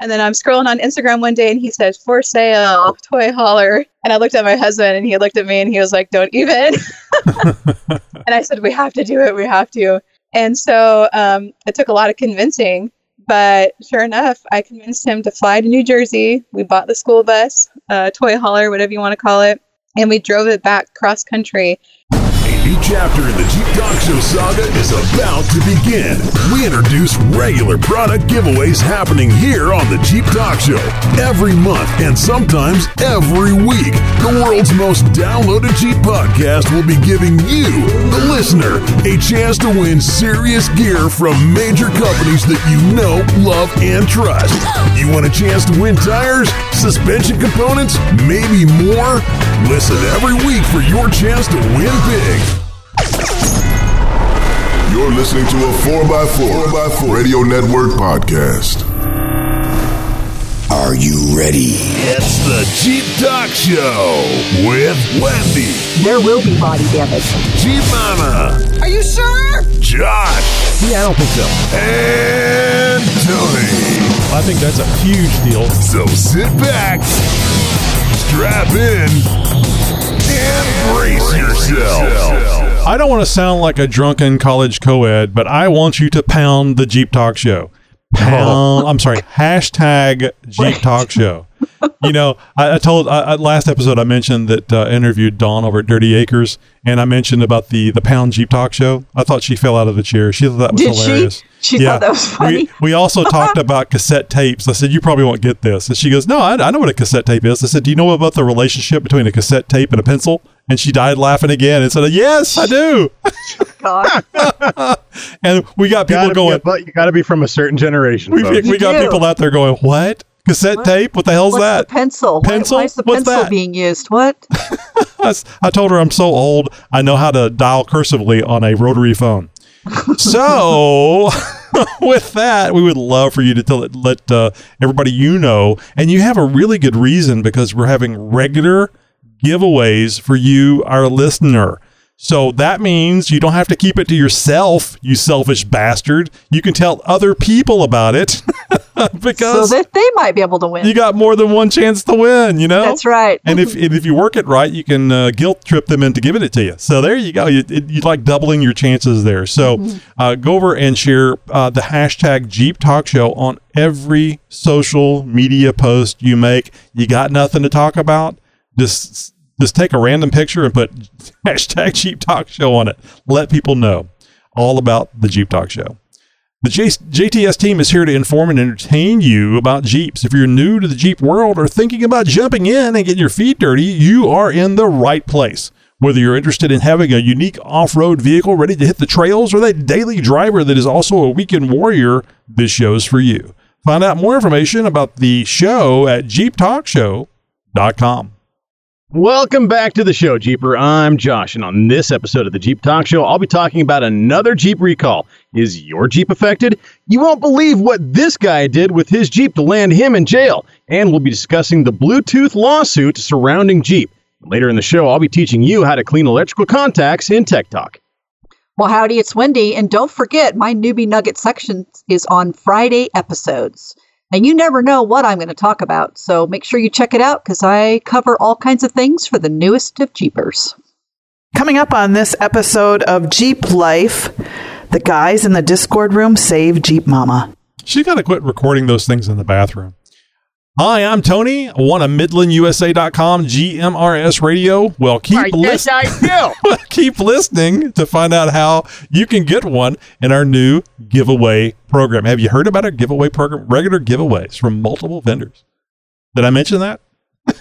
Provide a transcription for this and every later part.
And then I'm scrolling on Instagram one day and he says, for sale, toy hauler. And I looked at my husband and he looked at me and he was like, don't even. and I said, we have to do it. We have to. And so um, it took a lot of convincing. But sure enough, I convinced him to fly to New Jersey. We bought the school bus, uh, toy hauler, whatever you want to call it, and we drove it back cross country new chapter in the Jeep Talk Show saga is about to begin. We introduce regular product giveaways happening here on the Jeep Talk Show every month and sometimes every week. The world's most downloaded Jeep podcast will be giving you, the listener, a chance to win serious gear from major companies that you know, love, and trust. You want a chance to win tires, suspension components, maybe more? Listen every week for your chance to win big. You're listening to a 4x4, 4x4 Radio Network podcast. Are you ready? It's the Jeep Talk Show with Wendy. There will be body damage. Jeep Mama. Are you sure? Josh. Yeah, I don't think so. And Tony. I think that's a huge deal. So sit back, strap in, and brace yourself. I don't want to sound like a drunken college co-ed, but I want you to pound the Jeep Talk Show. Oh. Pound. I'm sorry. Hashtag Jeep Talk Show. You know, I, I told I, I- last episode I mentioned that uh, interviewed Dawn over at Dirty Acres, and I mentioned about the the Pound Jeep Talk Show. I thought she fell out of the chair. She thought that was Did she? hilarious. She thought that was funny. We, we also talked about cassette tapes. I said, You probably won't get this. And she goes, No, I, I know what a cassette tape is. I said, Do you know about the relationship between a cassette tape and a pencil? And she died laughing again and said, Yes, I do. God. and we got people Gotta be going, a- but you got to be from a certain generation. we, we got do. people out there going, What? Cassette What? tape? What the hell's What's that? the pencil? Why- Pencil? Why, is the What's pencil that? being used? What? I told her I'm so old, I know how to dial cursively on a rotary phone. so, with that, we would love for you to tell, let uh, everybody you know, and you have a really good reason because we're having regular giveaways for you, our listener. So that means you don't have to keep it to yourself, you selfish bastard. You can tell other people about it So because that they might be able to win. you got more than one chance to win, you know? That's right. And if and if you work it right, you can uh, guilt trip them into giving it to you. So there you go. You, you like doubling your chances there. So Mm-hmm. uh, go over and share uh, the hashtag Jeep Talk Show on every social media post you make. You got nothing to talk about? Just just take a random picture and put hashtag Jeep Talk Show on it. Let people know all about the Jeep Talk Show. The J- JTS team is here to inform and entertain you about Jeeps. If you're new to the Jeep world or thinking about jumping in and getting your feet dirty, you are in the right place. Whether you're interested in having a unique off road vehicle ready to hit the trails or that daily driver that is also a weekend warrior, this show's for you. Find out more information about the show at jeeptalkshow.com. Welcome back to the show, Jeeper. I'm Josh, and on this episode of the Jeep Talk Show, I'll be talking about another Jeep recall. Is your Jeep affected? You won't believe what this guy did with his Jeep to land him in jail. And we'll be discussing the Bluetooth lawsuit surrounding Jeep. Later in the show, I'll be teaching you how to clean electrical contacts in Tech Talk. Well, howdy, it's Wendy. And don't forget, my newbie nugget section is on Friday episodes. And you never know what I'm going to talk about. So make sure you check it out because I cover all kinds of things for the newest of Jeepers. Coming up on this episode of Jeep Life, the guys in the Discord room save Jeep Mama. She's got to quit recording those things in the bathroom. Hi, I'm Tony, one of MidlandUSA.com GMRS Radio. Well, keep listening. I do. keep listening to find out how you can get one in our new giveaway program. Have you heard about our giveaway program? Regular giveaways from multiple vendors. Did I mention that?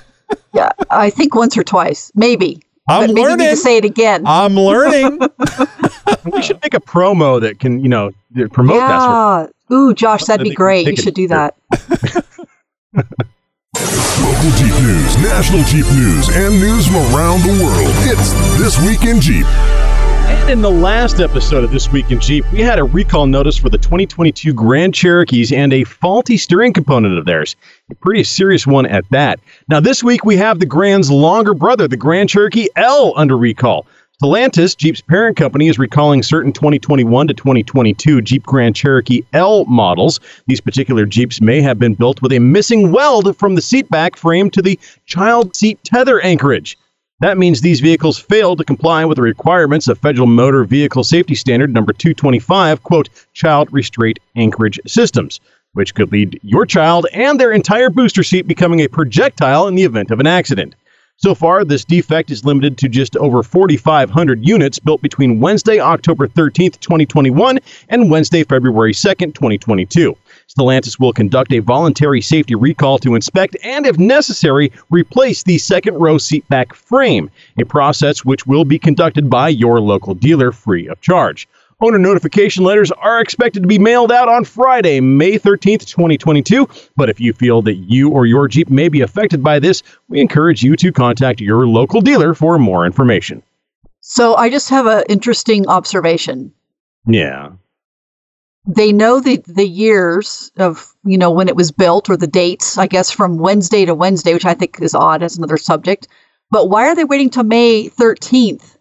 Yeah, I think once or twice, maybe. I'm but maybe you need learning. to say it again. I'm learning. we should make a promo that can, you know, promote that sort of yeah. Ooh, Josh, that'd be great. You should do that. Local Jeep news, national Jeep news, and news from around the world. It's This Week in Jeep. And in the last episode of This Week in Jeep, we had a recall notice for the 2022 Grand Cherokees and a faulty steering component of theirs. A pretty serious one at that. Now, this week we have the Grand's longer brother, the Grand Cherokee L, under recall. Stellantis, Jeep's parent company, is recalling certain 2021 to 2022 Jeep Grand Cherokee L models. These particular Jeeps may have been built with a missing weld from the seatback frame to the child seat tether anchorage. That means these vehicles failed to comply with the requirements of Federal Motor Vehicle Safety Standard number 225, quote, child restraint anchorage systems, which could lead your child and their entire booster seat becoming a projectile in the event of an accident. So far, this defect is limited to just over 4,500 units built between Wednesday, October 13th, 2021, and Wednesday, February 2nd, 2022. Stellantis will conduct a voluntary safety recall to inspect and, if necessary, replace the second row seatback frame, a process which will be conducted by your local dealer free of charge. Owner notification letters are expected to be mailed out on Friday, May 13th, 2022. But if you feel that you or your Jeep may be affected by this, we encourage you to contact your local dealer for more information. So I just have an interesting observation. Yeah. They know the, the years of, you know, when it was built or the dates, I guess, from Wednesday to Wednesday, which I think is odd as another subject. But why are they waiting till May 13th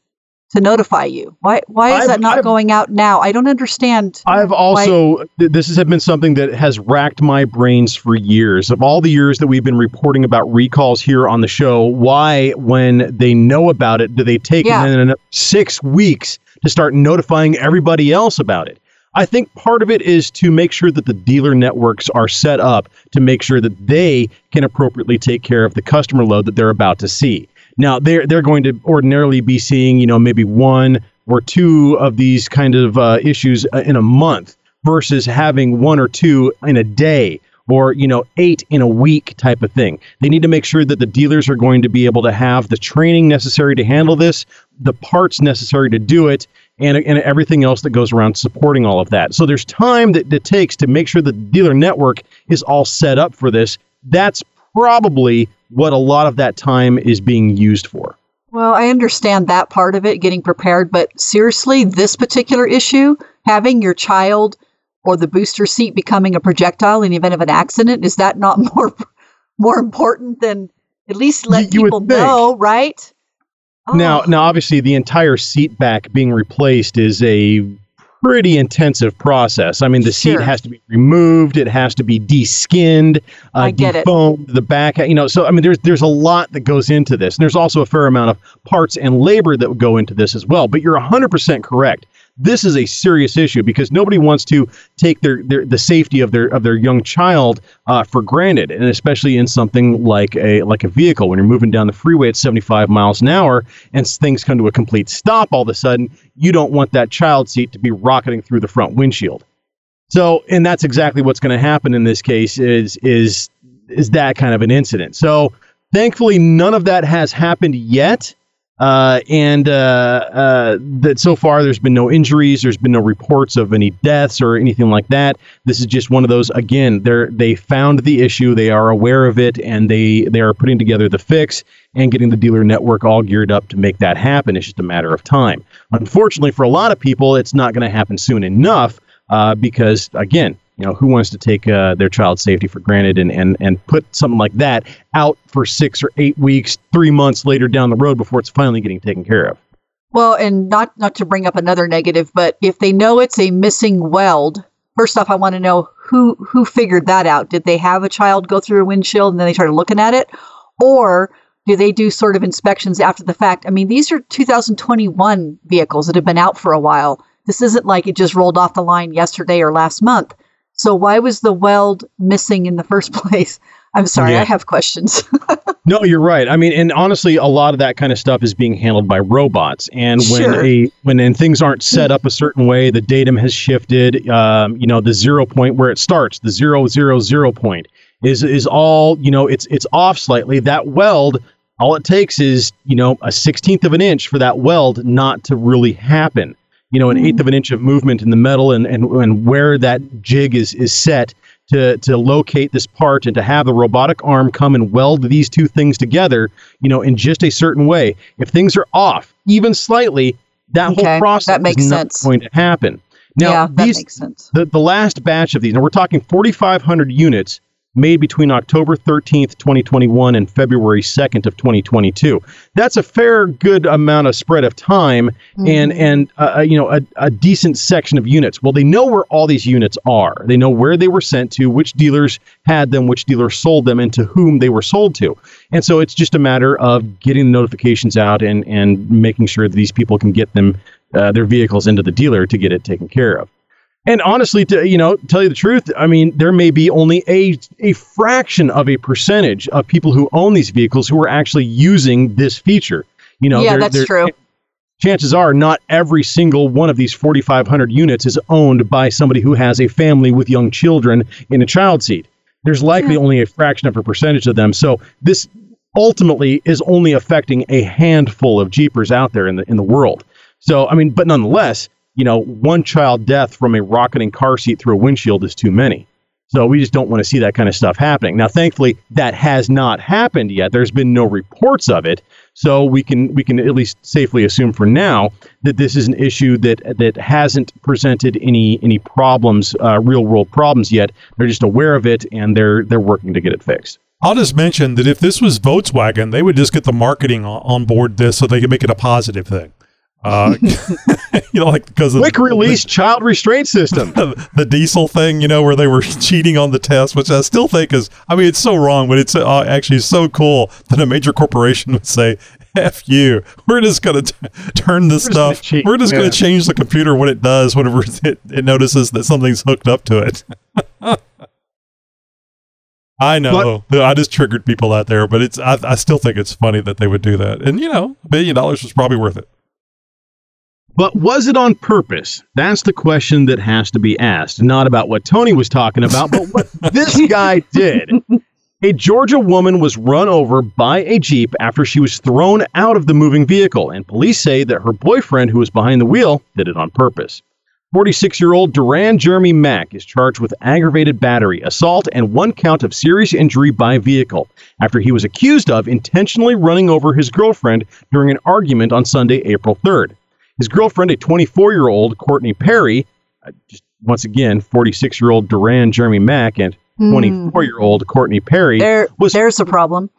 to notify you? Why why is I've- that not I've- going out now? I don't understand. I've also, th- this has been something that has racked my brains for years. Of all the years that we've been reporting about recalls here on the show, why, when they know about it, do they take Yeah. and then six weeks to start notifying everybody else about it? I think part of it is to make sure that the dealer networks are set up to make sure that they can appropriately take care of the customer load that they're about to see. Now, they're they're going to ordinarily be seeing, you know, maybe one or two of these kind of uh, issues uh, in a month versus having one or two in a day or you know eight in a week type of thing. They need to make sure that the dealers are going to be able to have the training necessary to handle this the parts necessary to do it and, and everything else that goes around supporting all of that. So there's time that it takes to make sure the dealer network is all set up for this. That's probably what a lot of that time is being used for. Well, I understand that part of it, getting prepared, but seriously, this particular issue, having your child or the booster seat becoming a projectile in the event of an accident, is that not more more important than at least let You- people know, right? Now, Oh, now, obviously, the entire seat back being replaced is a pretty intensive process. I mean, the Sure. seat has to be removed; it has to be de-skinned, uh, it. the back. You know, so I mean, there's there's a lot that goes into this, and there's also a fair amount of parts and labor that would go into this as well. But you're 100% correct. This is a serious issue because nobody wants to take their, their the safety of their of their young child uh, for granted, and especially in something like a like a vehicle when you're moving down the freeway at 75 miles an hour and things come to a complete stop all of a sudden. You don't want that child seat to be rocketing through the front windshield. So, and that's exactly what's going to happen in this case is is is that kind of an incident. So, thankfully, none of that has happened yet. Uh, and uh, uh, that so far there's been no injuries, there's been no reports of any deaths or anything like that. This is just one of those. Again, they they found the issue, they are aware of it, and they they are putting together the fix and getting the dealer network all geared up to make that happen. It's just a matter of time. Unfortunately, for a lot of people, it's not going to happen soon enough uh, because again, you know, who wants to take uh, their child's safety for granted and, and, and put something like that out for six or eight weeks, three months later down the road before it's finally getting taken care of? Well, and not not to bring up another negative, but if they know it's a missing weld, first off, I want to know who who figured that out. Did they have a child go through a windshield and then they started looking at it, or do they do sort of inspections after the fact? I mean, these are 2021 vehicles that have been out for a while. This isn't like it just rolled off the line yesterday or last month. So why was the weld missing in the first place? I'm sorry, Yeah. I have questions. No, you're right. I mean, and honestly, a lot of that kind of stuff is being handled by robots. And when Sure. a when and things aren't set up a certain way, the datum has shifted. Um, you know, the zero point where it starts, the zero zero zero point, is is all you know. It's it's off slightly. That weld, all it takes is you know a sixteenth of an inch for that weld not to really happen. You know, an eighth mm. of an inch of movement in the metal and and, and where that jig is is set to to locate this part and to have the robotic arm come and weld these two things together, you know, in just a certain way. If things are off, even slightly, that Okay, whole process that makes is not sense. going to happen. Now, yeah, that these makes sense. the, the last batch of these, and we're talking 4,500 units made between October 13th, 2021 and February 2nd of 2022. That's a fair good amount of spread of time and and uh, you know a, a decent section of units. Well, they know where all these units are. They know where they were sent to, which dealers had them, which dealers sold them, and to whom they were sold to. And so it's just a matter of getting the notifications out and and making sure that these people can get them uh, their vehicles into the dealer to get it taken care of. And honestly, to you know, tell you the truth, I mean, there may be only a a fraction of a percentage of people who own these vehicles who are actually using this feature. You know, yeah, there- that's there- true. Chances are, not every single one of these 4,500 units is owned by somebody who has a family with young children in a child seat. There's likely hmm. only a fraction of a percentage of them. So this ultimately is only affecting a handful of Jeepers out there in the in the world. So I mean, but nonetheless, you know, one child death from a rocketing car seat through a windshield is too many. So we just don't want to see that kind of stuff happening. Now, thankfully, that has not happened yet. There's been no reports of it, so we can we can at least safely assume for now that this is an issue that that hasn't presented any any problems, uh, real world problems yet. They're just aware of it and they're they're working to get it fixed. I'll just mention that if this was Volkswagen, they would just get the marketing on, board this so they could make it a positive thing. Uh, you know, like because of Quick release child restraint system. the, the diesel thing, you know, where they were cheating on the test, which I still think is, I mean, it's so wrong, but it's uh, actually so cool that a major corporation would say, F you, we're just going to turn this We're stuff, cheat." we're just going to change the computer when it does, whenever it, it notices that something's hooked up to it. I know. I just triggered people out there, but it's I, I still think it's funny that they would do that. And you know, a billion dollars was probably worth it. But was it on purpose? That's the question that has to be asked. Not about what Tony was talking about, but what this guy did. A Georgia woman was run over by a Jeep after she was thrown out of the moving vehicle, and police say that her boyfriend, who was behind the wheel, did it on purpose. 46 year old Duran Jeremy Mack is charged with aggravated battery, assault, and one count of serious injury by vehicle after he was accused of intentionally running over his girlfriend during an argument on Sunday, April 3rd. His girlfriend, a 24 year old Courtney Perry, uh, just once again, 46 year old Duran Jeremy Mack and 24 year old Courtney Perry, There, was there's a problem.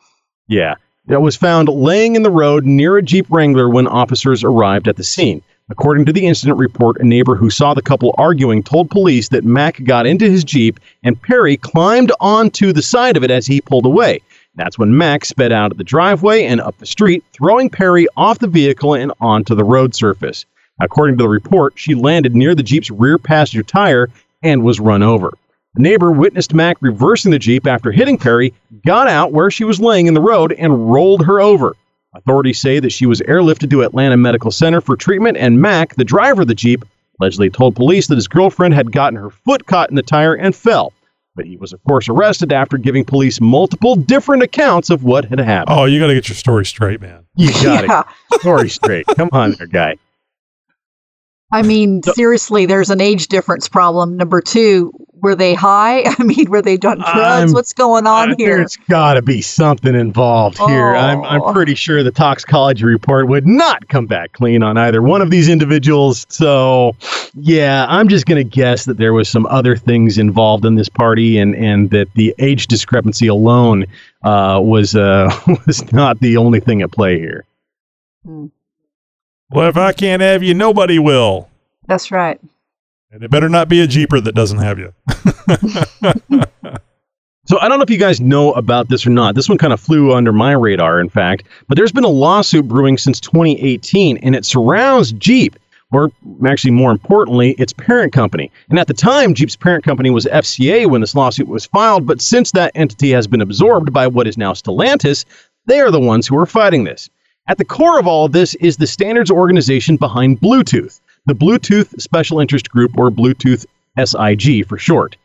yeah, that was found laying in the road near a Jeep Wrangler when officers arrived at the scene. According to the incident report, a neighbor who saw the couple arguing told police that Mack got into his Jeep and Perry climbed onto the side of it as he pulled away. That's when Mack sped out of the driveway and up the street, throwing Perry off the vehicle and onto the road surface. According to the report, she landed near the Jeep's rear passenger tire and was run over. The neighbor witnessed Mack reversing the Jeep after hitting Perry, got out where she was laying in the road, and rolled her over. Authorities say that she was airlifted to Atlanta Medical Center for treatment, and Mack, the driver of the Jeep, allegedly told police that his girlfriend had gotten her foot caught in the tire and fell. But he was, of course, arrested after giving police multiple different accounts of what had happened. Oh, you got to get your story straight, man. you got yeah. it. Story straight. Come on there, guy. I mean, seriously, there's an age difference problem. Number two, were they high? I mean, were they done drugs? I'm- What's going on Uh, here? There's got to be something involved here. I'm, I'm Oh. pretty sure the toxicology report would not come back clean on either one of these individuals. So, yeah, I'm just going to guess that there was some other things involved in this party, and, and that the age discrepancy alone uh, was uh, was not the only thing at play here. Well, if I can't have you, nobody will. That's right. And it better not be a Jeeper that doesn't have you. So I don't know if you guys know about this or not. This one kind of flew under my radar, in fact. But there's been a lawsuit brewing since 2018, and it surrounds Jeep, or actually more importantly, its parent company. And at the time, Jeep's parent company was FCA when this lawsuit was filed. But since that entity has been absorbed by what is now Stellantis, they are the ones who are fighting this. At the core of all of this is the standards organization behind Bluetooth, the Bluetooth Special Interest Group, or Bluetooth SIG for short.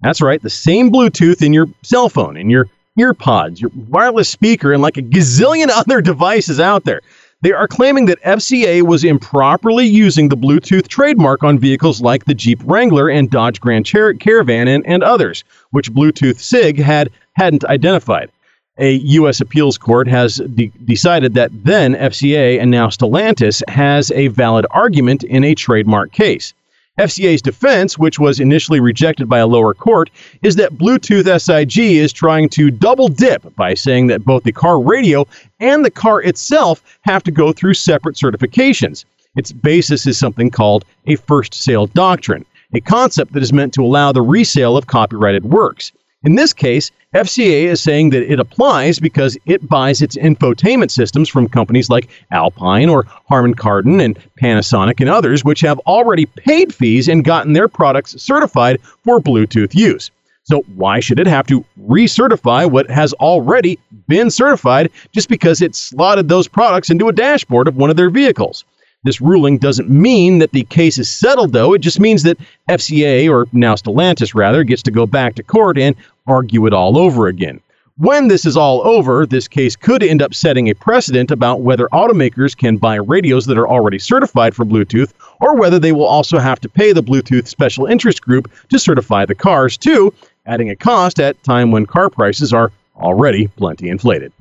That's right, the same Bluetooth in your cell phone, in your earpods, your wireless speaker, and like a gazillion other devices out there. They are claiming that FCA was improperly using the Bluetooth trademark on vehicles like the Jeep Wrangler and Dodge Grand Caravan and, and others, which Bluetooth SIG had hadn't identified. A U.S. appeals court has de- decided that then FCA and now Stellantis has a valid argument in a trademark case. FCA's defense, which was initially rejected by a lower court, is that Bluetooth SIG is trying to double dip by saying that both the car radio and the car itself have to go through separate certifications. Its basis is something called a first sale doctrine, a concept that is meant to allow the resale of copyrighted works. In this case, FCA is saying that it applies because it buys its infotainment systems from companies like Alpine or Harman Kardon and Panasonic and others, which have already paid fees and gotten their products certified for Bluetooth use. So, why should it have to recertify what has already been certified just because it slotted those products into a dashboard of one of their vehicles? This ruling doesn't mean that the case is settled, though. It just means that FCA, or now Stellantis rather, gets to go back to court and argue it all over again. When this is all over, this case could end up setting a precedent about whether automakers can buy radios that are already certified for Bluetooth, or whether they will also have to pay the Bluetooth Special Interest Group to certify the cars too, adding a cost at time when car prices are already plenty inflated.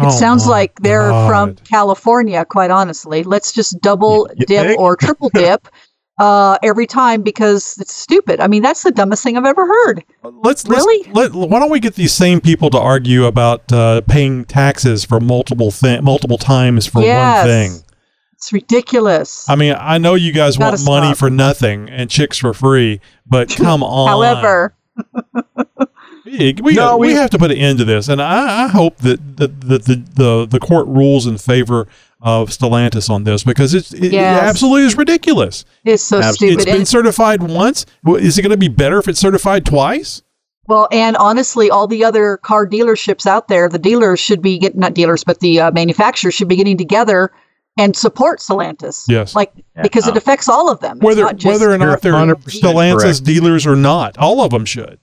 Oh it Oh sounds my like they're God. from California, quite honestly. Let's just double You- you dip or triple dip uh, every time because it's stupid. I mean, that's the dumbest thing I've ever heard. Let's Really? Let's, let, why don't we get these same people to argue about uh, paying taxes for multiple thi- multiple times for Yes. one thing? It's ridiculous. I mean, I know you guys Gotta want money for nothing and chicks for free, but come on. However, we, we, No, we we- have to put an end to this, and I, I hope that the, the, the, the, the court rules in favor of Stellantis on this because it's, it, it absolutely is ridiculous. it's so Absolutely. It's stupid. been And- certified once. Is it going to be better if it's certified twice? well, and honestly, all the other car dealerships out there, the dealers should be getting, not dealers, but the uh, manufacturers should be getting together and support Stellantis. Yes. Like, because it affects all of them. It's Whether not just- whether or not they're 100% Stellantis correct. dealers or not, all of them should.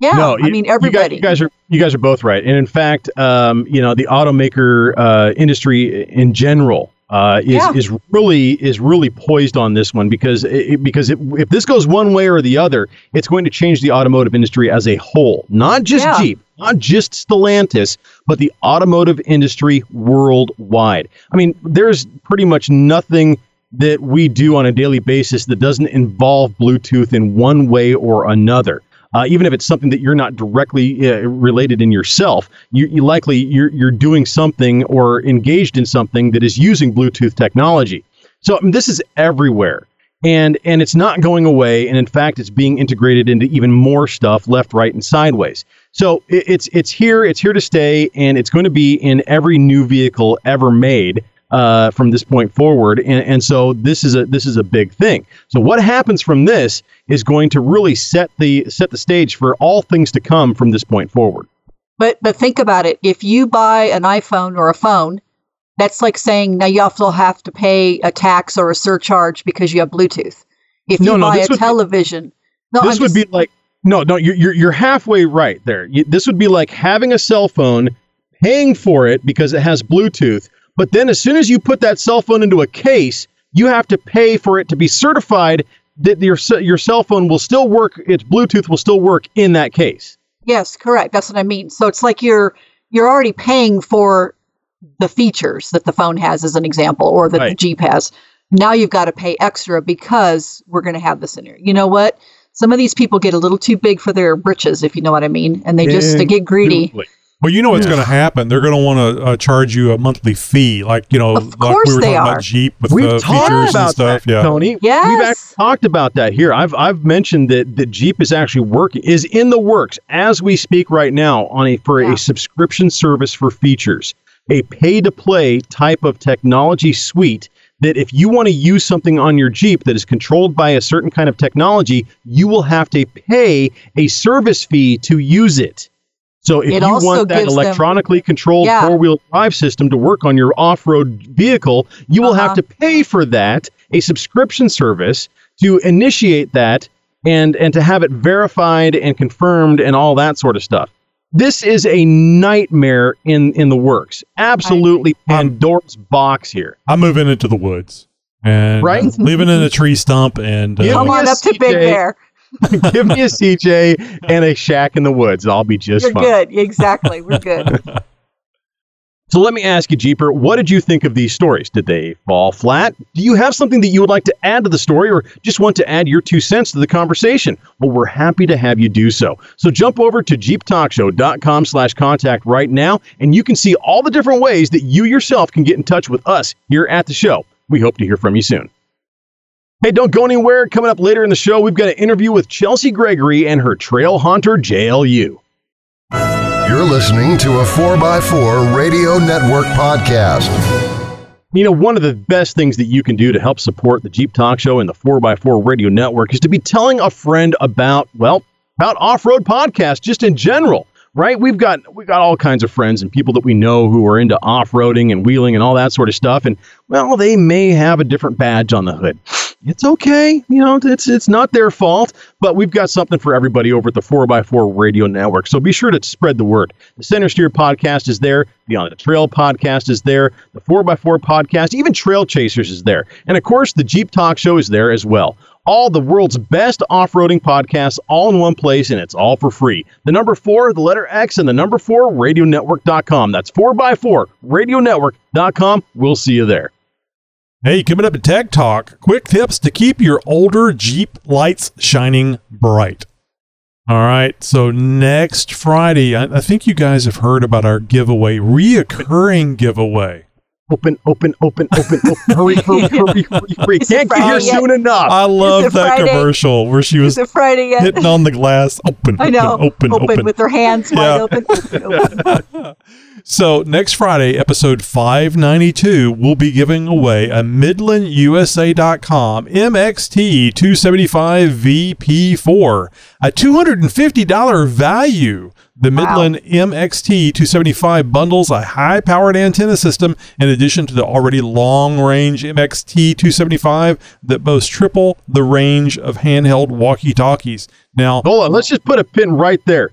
Yeah, no, I you- mean, you guys- everybody. You guys, are you guys are both right, and in fact, um, you know, the automaker uh, industry in general uh, is Yeah. is really is really poised on this one because it, because it, if this goes one way or the other, it's going to change the automotive industry as a whole, not just Yeah. Jeep, not just Stellantis, but the automotive industry worldwide. I mean, there's pretty much nothing that we do on a daily basis that doesn't involve Bluetooth in one way or another. Uh, even if it's something that you're not directly uh, related in yourself, you, you likely you're, you're doing something or engaged in something that is using Bluetooth technology. So I mean, this is everywhere, and and it's not going away. And in fact, it's being integrated into even more stuff, left, right, and sideways. So it, it's it's here, it's here to stay, and it's going to be in every new vehicle ever made uh, from this point forward. And, and so this is a this is a big thing. So what happens from this is going to really set the set the stage for all things to come from this point forward. But but think about it. If you buy an iPhone or a phone, that's like saying now you also have to pay a tax or a surcharge because you have Bluetooth. If you no, buy a would television, no, this I'm would just- be like no, no, you're you're, you're halfway right there. You, this would be like having a cell phone, paying for it because it has Bluetooth, but then as soon as you put that cell phone into a case, you have to pay for it to be certified that your your cell phone will still work. Its Bluetooth will still work in that case. yes, correct. That's what I mean. So it's like you're you're already paying for the features that the phone has, as an example, or that the Right. Jeep has. Now you've got to pay extra because we're going to have this in here. You know what? Some of these people get a little too big for their britches, if you know what I mean, and they just they get greedy. Well, you know what's going to happen. They're going to want to uh, charge you a monthly fee, like you know, Of like course we were they talking are. about Jeep with We've the talked features about and stuff. that, yeah, Tony. We've actually talked about that here. I've I've mentioned that the Jeep is actually working is in the works as we speak right now on a for Yeah. a subscription service for features, a pay to play type of technology suite that if you want to use something on your Jeep that is controlled by a certain kind of technology, you will have to pay a service fee to use it. So if It you also want that gives them- electronically controlled Yeah. four-wheel drive system to work on your off-road vehicle, you will have Uh-huh. to pay for that, a subscription service to initiate that and and to have it verified and confirmed and all that sort of stuff. This is a nightmare in in the works. Absolutely Pandora's box here. I'm moving into the woods and Right? living in a tree stump and uh, Come on up to Big Bear. Give me a CJ and a shack in the woods. I'll be just You're fine. good. Exactly. We're good. So let me ask you, Jeeper, what did you think of these stories? Did they fall flat? Do you have something that you would like to add to the story or just want to add your two cents to the conversation? Well, we're happy to have you do so. So jump over to jeeptalkshow.com slash contact right now, and you can see all the different ways that you yourself can get in touch with us here at the show. We hope to hear from you soon. Hey, don't go anywhere. Coming up later in the show, we've got an interview with Chelsea Gregory and her Trail Haunter JLU. You're listening to a 4x4 Radio Network podcast. You know, one of the best things that you can do to help support the Jeep Talk Show and the 4x4 Radio Network is to be telling a friend about, well, about off-road podcasts just in general, right? We've got we've got all kinds of friends and people that we know who are into off-roading and wheeling and all that sort of stuff and well, they may have a different badge on the hood it's okay. You know, it's it's not their fault, but we've got something for everybody over at the 4x4 Radio Network. So be sure to spread the word. The Center Steer podcast is there. Beyond the Trail podcast is there. The 4x4 podcast, even Trail Chasers is there. And of course, the Jeep Talk Show is there as well. All the world's best off roading podcasts all in one place, and it's all for free. The number four, the letter X, and the number four, radionetwork.com. That's 4x4 radionetwork.com. We'll see you there. Hey, coming up at Tech Talk, quick tips to keep your older Jeep lights shining bright. All right, so next Friday, I, I think you guys have heard about our giveaway, reoccurring giveaway. Open, open, open, open, open. hurry, hurry, hurry, hurry, hurry. Can't get here yet? soon enough. I love that Friday? commercial where she was Friday hitting on the glass. Open, I know. open, open, open. with her hands wide Yeah. open. open, open. So next Friday, episode 592, we'll be giving away a MidlandUSA.com MXT 275 VP4, a $250 value. The Wow. Midland MXT 275 bundles a high powered antenna system in addition to the already long range MXT 275 that boasts triple the range of handheld walkie talkies. Now, Hold on, let's just put a pin right there.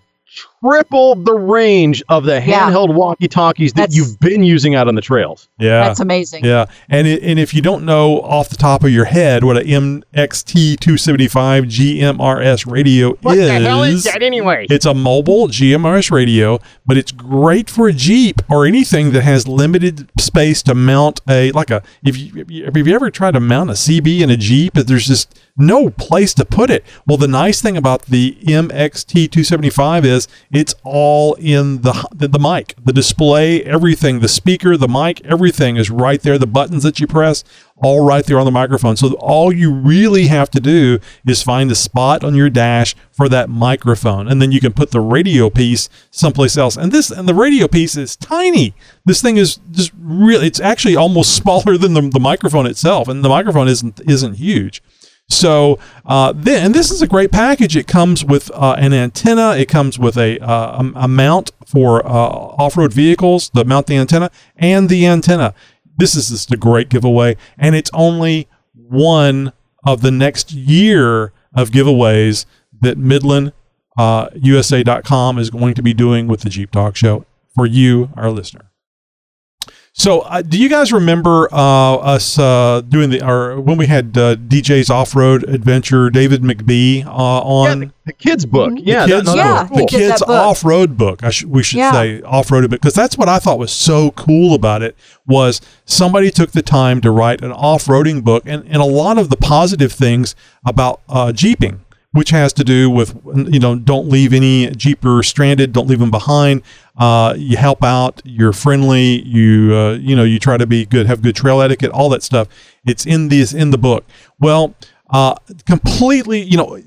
Triple the range of the Yeah. handheld walkie talkies that That's- you've been using out on the trails. yeah. That's amazing. Yeah, and it, and if you don't know off the top of your head what a MXT 275 GMRS radio is, that anyway? it's a mobile GMRS radio, but it's great for a Jeep or anything that has limited space to mount a like a if you if you, have you ever tried to mount a CB in a Jeep? There's just no place to put it. Well, the nice thing about the MXT 275 is it's all in the, the the mic, the display, everything, the speaker, the mic, everything is right there. The buttons that you press, all right there on the microphone. So all you really have to do is find the spot on your dash for that microphone, and then you can put the radio piece someplace else. And this and the radio piece is tiny. This thing is just really. It's actually almost smaller than the, the microphone itself, and the microphone isn't isn't huge. So uh, then, and this is a great package. It comes with uh, an antenna. It comes with a, uh, a, mount for uh, off-road vehicles, the mount the antenna, and the antenna. This is just a great giveaway, and it's only one of the next year of giveaways that Midland uh, is going to be doing with the Jeep Talk Show for you, our listener. So, uh, do you guys remember uh, us uh, doing the or when we had uh, DJ's off road adventure, David McBee uh, on yeah, the, the kids' book. Yeah, the kids, that- that Yeah, the cool. he did kids off road book. I sh- we should Yeah. say off road because that's what I thought was so cool about it was somebody took the time to write an off roading book and, and a lot of the positive things about uh, jeeping. Which has to do with you know don't leave any jeeper stranded, don't leave them behind. Uh, you help out, you're friendly, you uh, you know you try to be good, have good trail etiquette, all that stuff. It's in this in the book. Well, uh, completely, you know,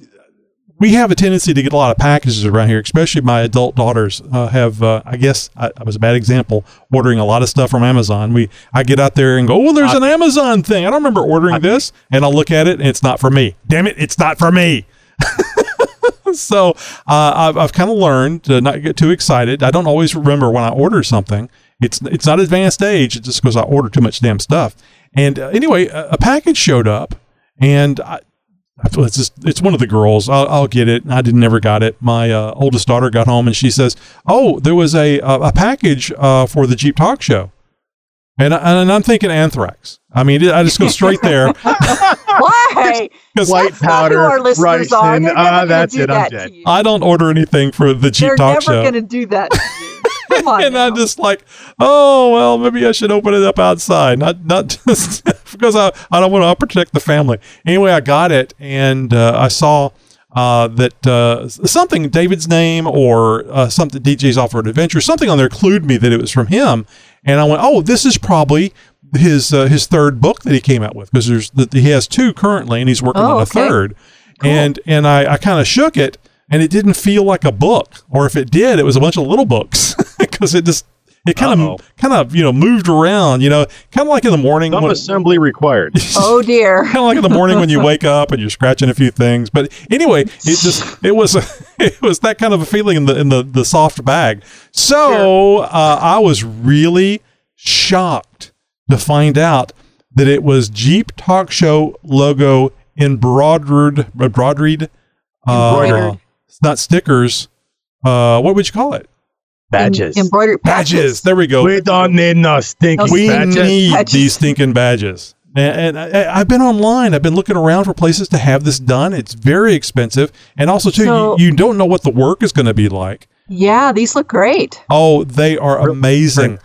we have a tendency to get a lot of packages around here, especially my adult daughters uh, have. Uh, I guess I, I was a bad example ordering a lot of stuff from Amazon. We I get out there and go, oh, there's an Amazon thing. I don't remember ordering this, and I'll look at it and it's not for me. Damn it, it's not for me. so uh, I've, I've kind of learned to not get too excited. I don't always remember when I order something. It's it's not advanced age. It's just because I order too much damn stuff. And uh, anyway, a, a package showed up, and I, it's just it's one of the girls. I'll, I'll get it. I didn't never got it. My uh, oldest daughter got home and she says, "Oh, there was a a, a package uh, for the Jeep Talk Show," and I, and I'm thinking anthrax. I mean, I just go straight there Why? because White powder, who our listeners are. ricin. They're never Ah, that's do it. I'm dead. I don't order anything for the Jeep They're Talk never going to do that. to you. Come on. and I'm just like, oh well, maybe I should open it up outside, not not just because I, I don't want to protect the family. Anyway, I got it, and uh, I saw uh, that uh, something David's name or uh, something DJ's Off-Road Adventure, something on there clued me that it was from him, and I went, oh, this is probably his uh, his third book that he came out with because there's that he has two currently, and he's working Oh, on a okay. third, and and I, I kind of shook it. And it didn't feel like a book, or if it did, it was a bunch of little books because it just it kind Uh-oh. of kind of you know moved around you know kind of like in the morning Some when, assembly required. oh dear. kind of like in the morning when you wake up and you're scratching a few things but anyway it just it was it was that kind of a feeling in the in the the soft bag so uh, i was really shocked to find out that it was jeep talk show logo embroidered embroidered uh, Embroidered. it's not stickers uh what would you call it Badges. Em- embroidered badges patches. there we go we don't need no stinking we badges. need Badges. these stinking badges. And, and I, I've been online. I've been looking around for places to have this done. It's very expensive, and also too, So- you, you don't know what the work is going to be like. Yeah, these look great. Oh, they are amazing,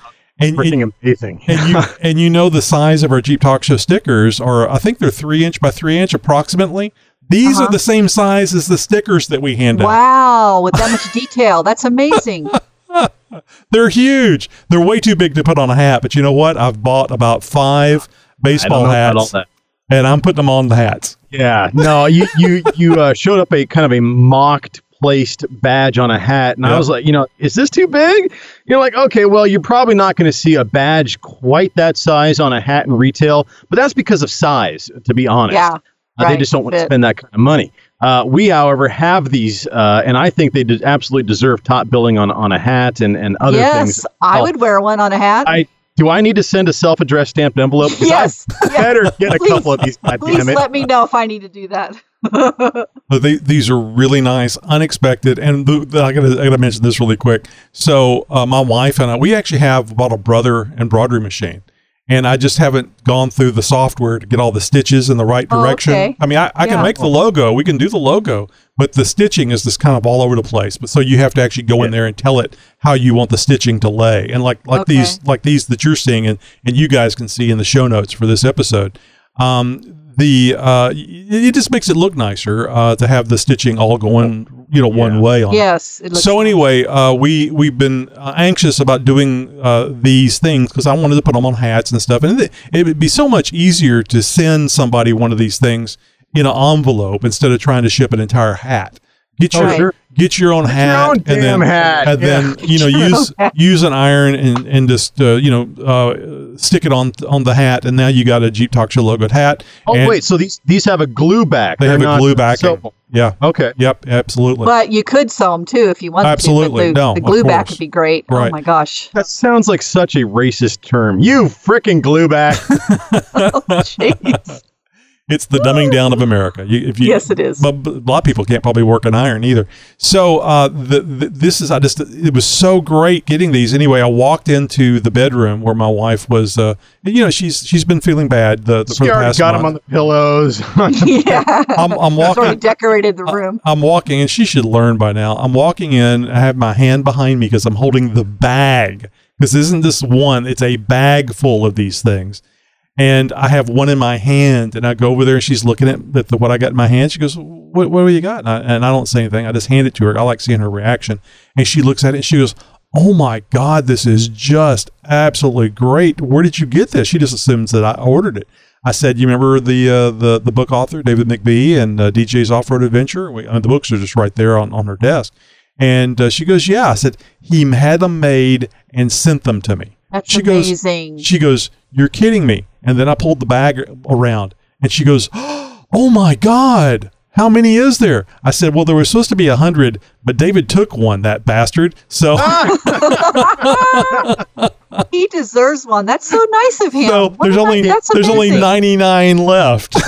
and, Freaking and, amazing. and you and you know the size of our Jeep Talk Show stickers are. I think they're three inch by three inch approximately. These Uh-huh. are the same size as the stickers that we hand out. Wow, with that much detail. That's amazing. They're huge. They're way too big to put on a hat. But you know what? I've bought about five baseball know about all hats, and I'm putting them on the hats. Yeah, no, you you you uh, showed up a kind of a mocked placed badge on a hat, and I was like, you know, is this too big? You're like, okay, well, you're probably not going to see a badge quite that size on a hat in retail, but that's because of size, to be honest. Yeah. Uh, they just don't want to spend that kind of money. Uh, we, however, have these, uh, and I think they did absolutely deserve top billing on on a hat and and other yes, things. I Oh, would wear one on a hat. I do. I need to send a self-addressed stamped envelope? yes. I yes. better get a Please- couple of these. God Please damn it! let me know if I need to do that. But they, these are really nice, unexpected, and the, the, I gotta I gotta mention this really quick. So uh, my wife and I, we actually have bought a brother embroidery machine, and I just haven't gone through the software to get all the stitches in the right Oh, direction. okay. I mean, I, I can make the logo, we can do the logo, but the stitching is just kind of all over the place. But so you have to actually go in there and tell it how you want the stitching to lay, and like like Okay. these like these that you're seeing, and and you guys can see in the show notes for this episode. Um, the uh, it just makes it look nicer uh, to have the stitching all going you know one Yeah. way on yes. It So anyway, uh, we we've been uh, anxious about doing uh, these things because I wanted to put them on hats and stuff, and it, it would be so much easier to send somebody one of these things in an envelope instead of trying to ship an entire hat. Get your Oh, sure. Get your own hat, own and then hat, and yeah. then you know use use an iron and and just uh, you know uh, stick it on on the hat, and now you got a Jeep Talk Show logoed hat. Oh and wait, so these these have a glue back. they They're have a glue back. sellable. Yeah. Okay. Yep. Absolutely. But you could sew them too if you want. Absolutely. to. The glue, No, the of glue back would be great. Right. Oh my gosh. That sounds like such a racist term. You freaking glue back. Jeez. It's the dumbing down of America. You, if you, Yes, it is. But, but a lot of people can't probably work an iron either. So uh, the, the, this is I just it was so great getting these. Anyway, I walked into the bedroom where my wife was. Uh, you know, she's she's been feeling bad the, the for the past got them on the pillows. yeah. I'm, I'm It's already walking. decorated the room. I'm walking, and she should learn by now. I'm walking in. I have my hand behind me because I'm holding the bag. Because isn't this one? It's a bag full of these things. And I have one in my hand, and I go over there, and she's looking at the, the, what I got in my hand. She goes, "What, what do you got?" And I, and I don't say anything. I just hand it to her. I like seeing her reaction. And she looks at it, and she goes, "Oh my God, this is just absolutely great. Where did you get this?" She just assumes that I ordered it. I said, "You remember the uh, the the book author David McBee and uh, DJ's Off Road Adventure? We, uh, the books are just right there on on her desk." And uh, she goes, "Yeah." I said, "He had them made and sent them to me." That's she goes, amazing. she goes, "You're kidding me!" And then I pulled the bag around, and she goes, "Oh my God, how many is there?" I said, "Well, there was supposed to be a hundred, but David took one, that bastard." So, he deserves one. That's so nice of him. so What there's only that's there's only 99 left.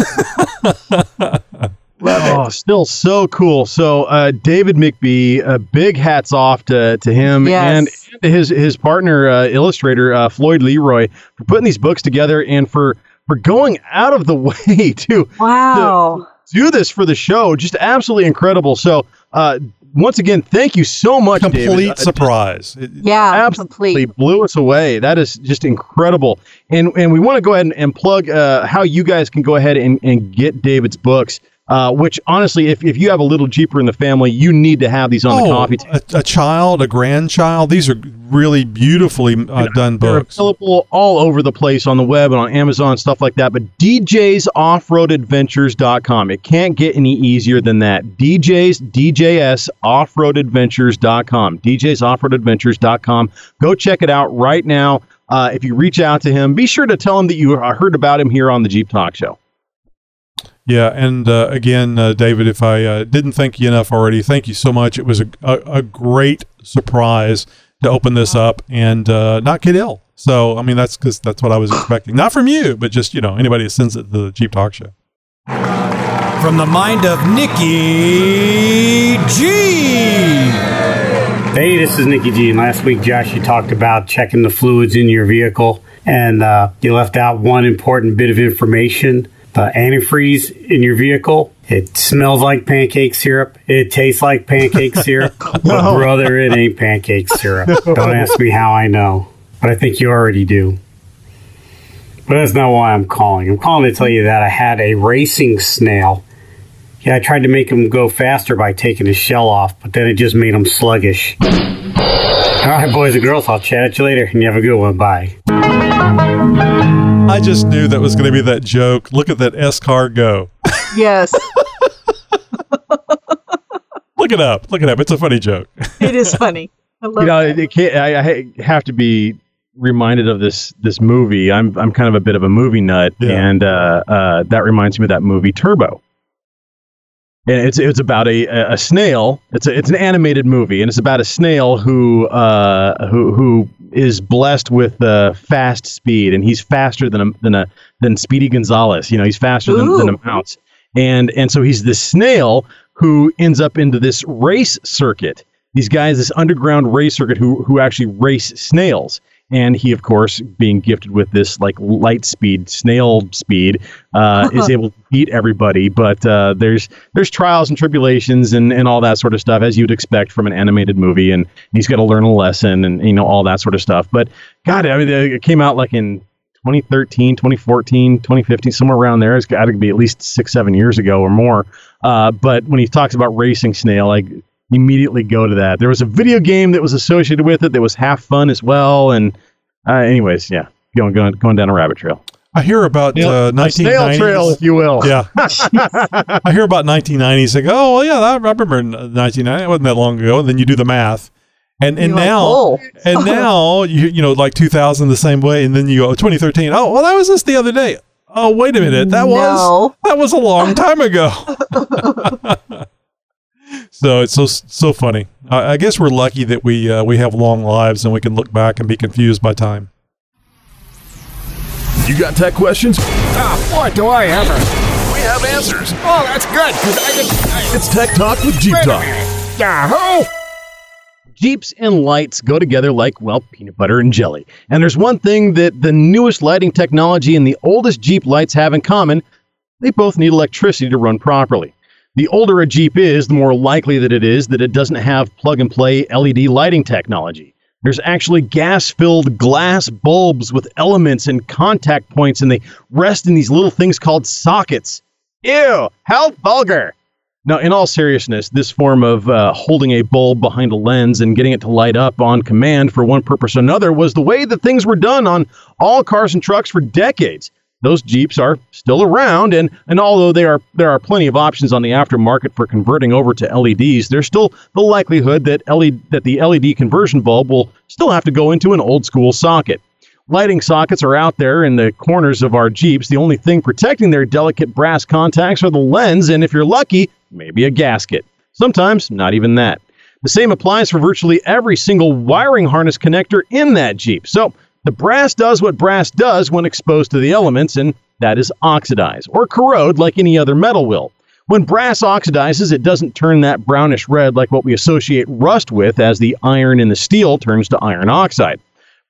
oh, still so cool. So uh, David McBee, uh, big hats off to, to him Yes. and to his his partner uh, illustrator uh, Floyd Leroy for putting these books together and for for going out of the way to Wow. do this for the show. Just absolutely incredible. So uh, once again, thank you so much, Complete David. Uh, surprise. It- Yeah, absolutely complete. blew us away. That is just incredible. And and we want to go ahead and, and plug uh, how you guys can go ahead and, and get David's books. Uh, which honestly, if, if you have a little Jeeper in the family, you need to have these on the coffee table. a, a child, a grandchild. These are really beautifully uh, done books. They're available all over the place on the web and on Amazon, stuff like that. But DJsOffroadAdventures.com. It can't get any easier than that. DJs, DJS Offroadadventures.com. DJsOffroadAdventures.com. Go check it out right now. Uh, if you reach out to him, be sure to tell him that you heard about him here on the Jeep Talk Show. Yeah, and uh, again, uh, David, if I uh, didn't thank you enough already, thank you so much. It was a, a, a great surprise to open this up and uh, not get ill. So, I mean, that's because that's what I was expecting. Not from you, but just you know anybody that sends it to the Jeep Talk Show. From the mind of Nikki G. Hey, this is Nikki G. And last week, Josh, you talked about checking the fluids in your vehicle, and uh, you left out one important bit of information. The antifreeze in your vehicle, it smells like pancake syrup. It tastes like pancake syrup. But, brother, it ain't pancake syrup. Don't ask me how I know, but I think you already do. But that's not why I'm calling. I'm calling to tell you that I had a racing snail. Yeah, I tried to make him go faster by taking his shell off, but then it just made him sluggish. All right, boys and girls, I'll chat at you later, and you have a good one. Bye. I just knew that was going to be that joke. Look at that S car go. Yes, Look it up. Look it up. It's a funny joke. it is funny. I love you know, that. it can't, I, I have to be reminded of this this movie. I'm I'm kind of a bit of a movie nut, Yeah. and uh, uh, that reminds me of that movie Turbo. And it's it's about a, a a snail. It's a, it's an animated movie, and it's about a snail who uh, who who is blessed with uh, fast speed, and he's faster than a than a than Speedy Gonzalez. You know, he's faster than, than a mouse, and and so he's this snail who ends up into this race circuit. These guys, this underground race circuit, who who actually race snails. And he, of course, being gifted with this like light speed, snail speed, uh, is able to beat everybody. But uh, there's there's trials and tribulations and, and all that sort of stuff as you'd expect from an animated movie. And he's got to learn a lesson and you know all that sort of stuff. But God, I mean, it came out like in 2013, 2014, 2015, somewhere around there. It's got to be at least six, seven years ago or more. Uh, but when he talks about racing snail, I immediately go to that. There was a video game that was associated with it that was half fun as well. And uh, anyways, yeah, going going going down a rabbit trail, I hear about uh, a snail 1990s. trail, if you will. Yeah. I hear about 1990s. Like, oh, well, yeah, I remember 1990. It wasn't that long ago. And then you do the math. And, and You're like, now, "Oh." and now, you, you know, like 2000 the same way. And then you go 2013. Oh, well, that was just the other day. Oh, wait a minute. That was, No. that was a long time ago. so it's so, so funny. I, I guess we're lucky that we, uh, we have long lives and we can look back and be confused by time. You got tech questions? Ah, boy, do I ever. We have answers. Oh, that's good, because I didn't. I, It's Tech Talk with Jeep wait Talk. minute. Yahoo! Jeeps and lights go together like, well, peanut butter and jelly. And there's one thing that the newest lighting technology and the oldest Jeep lights have in common they both need electricity to run properly. The older a Jeep is, the more likely that it is that it doesn't have plug and play LED lighting technology. There's actually gas filled glass bulbs with elements and contact points, and they rest in these little things called sockets. Ew, how vulgar! Now, in all seriousness, this form of uh, holding a bulb behind a lens and getting it to light up on command for one purpose or another was the way that things were done on all cars and trucks for decades. Those Jeeps are still around, and, and although they are, there are plenty of options on the aftermarket for converting over to LEDs, there's still the likelihood that, LED, that the LED conversion bulb will still have to go into an old school socket. Lighting sockets are out there in the corners of our Jeeps. The only thing protecting their delicate brass contacts are the lens, and if you're lucky, maybe a gasket. Sometimes not even that. The same applies for virtually every single wiring harness connector in that Jeep. So the brass does what brass does when exposed to the elements, and that is oxidize or corrode like any other metal will. When brass oxidizes, it doesn't turn that brownish red like what we associate rust with as the iron in the steel turns to iron oxide.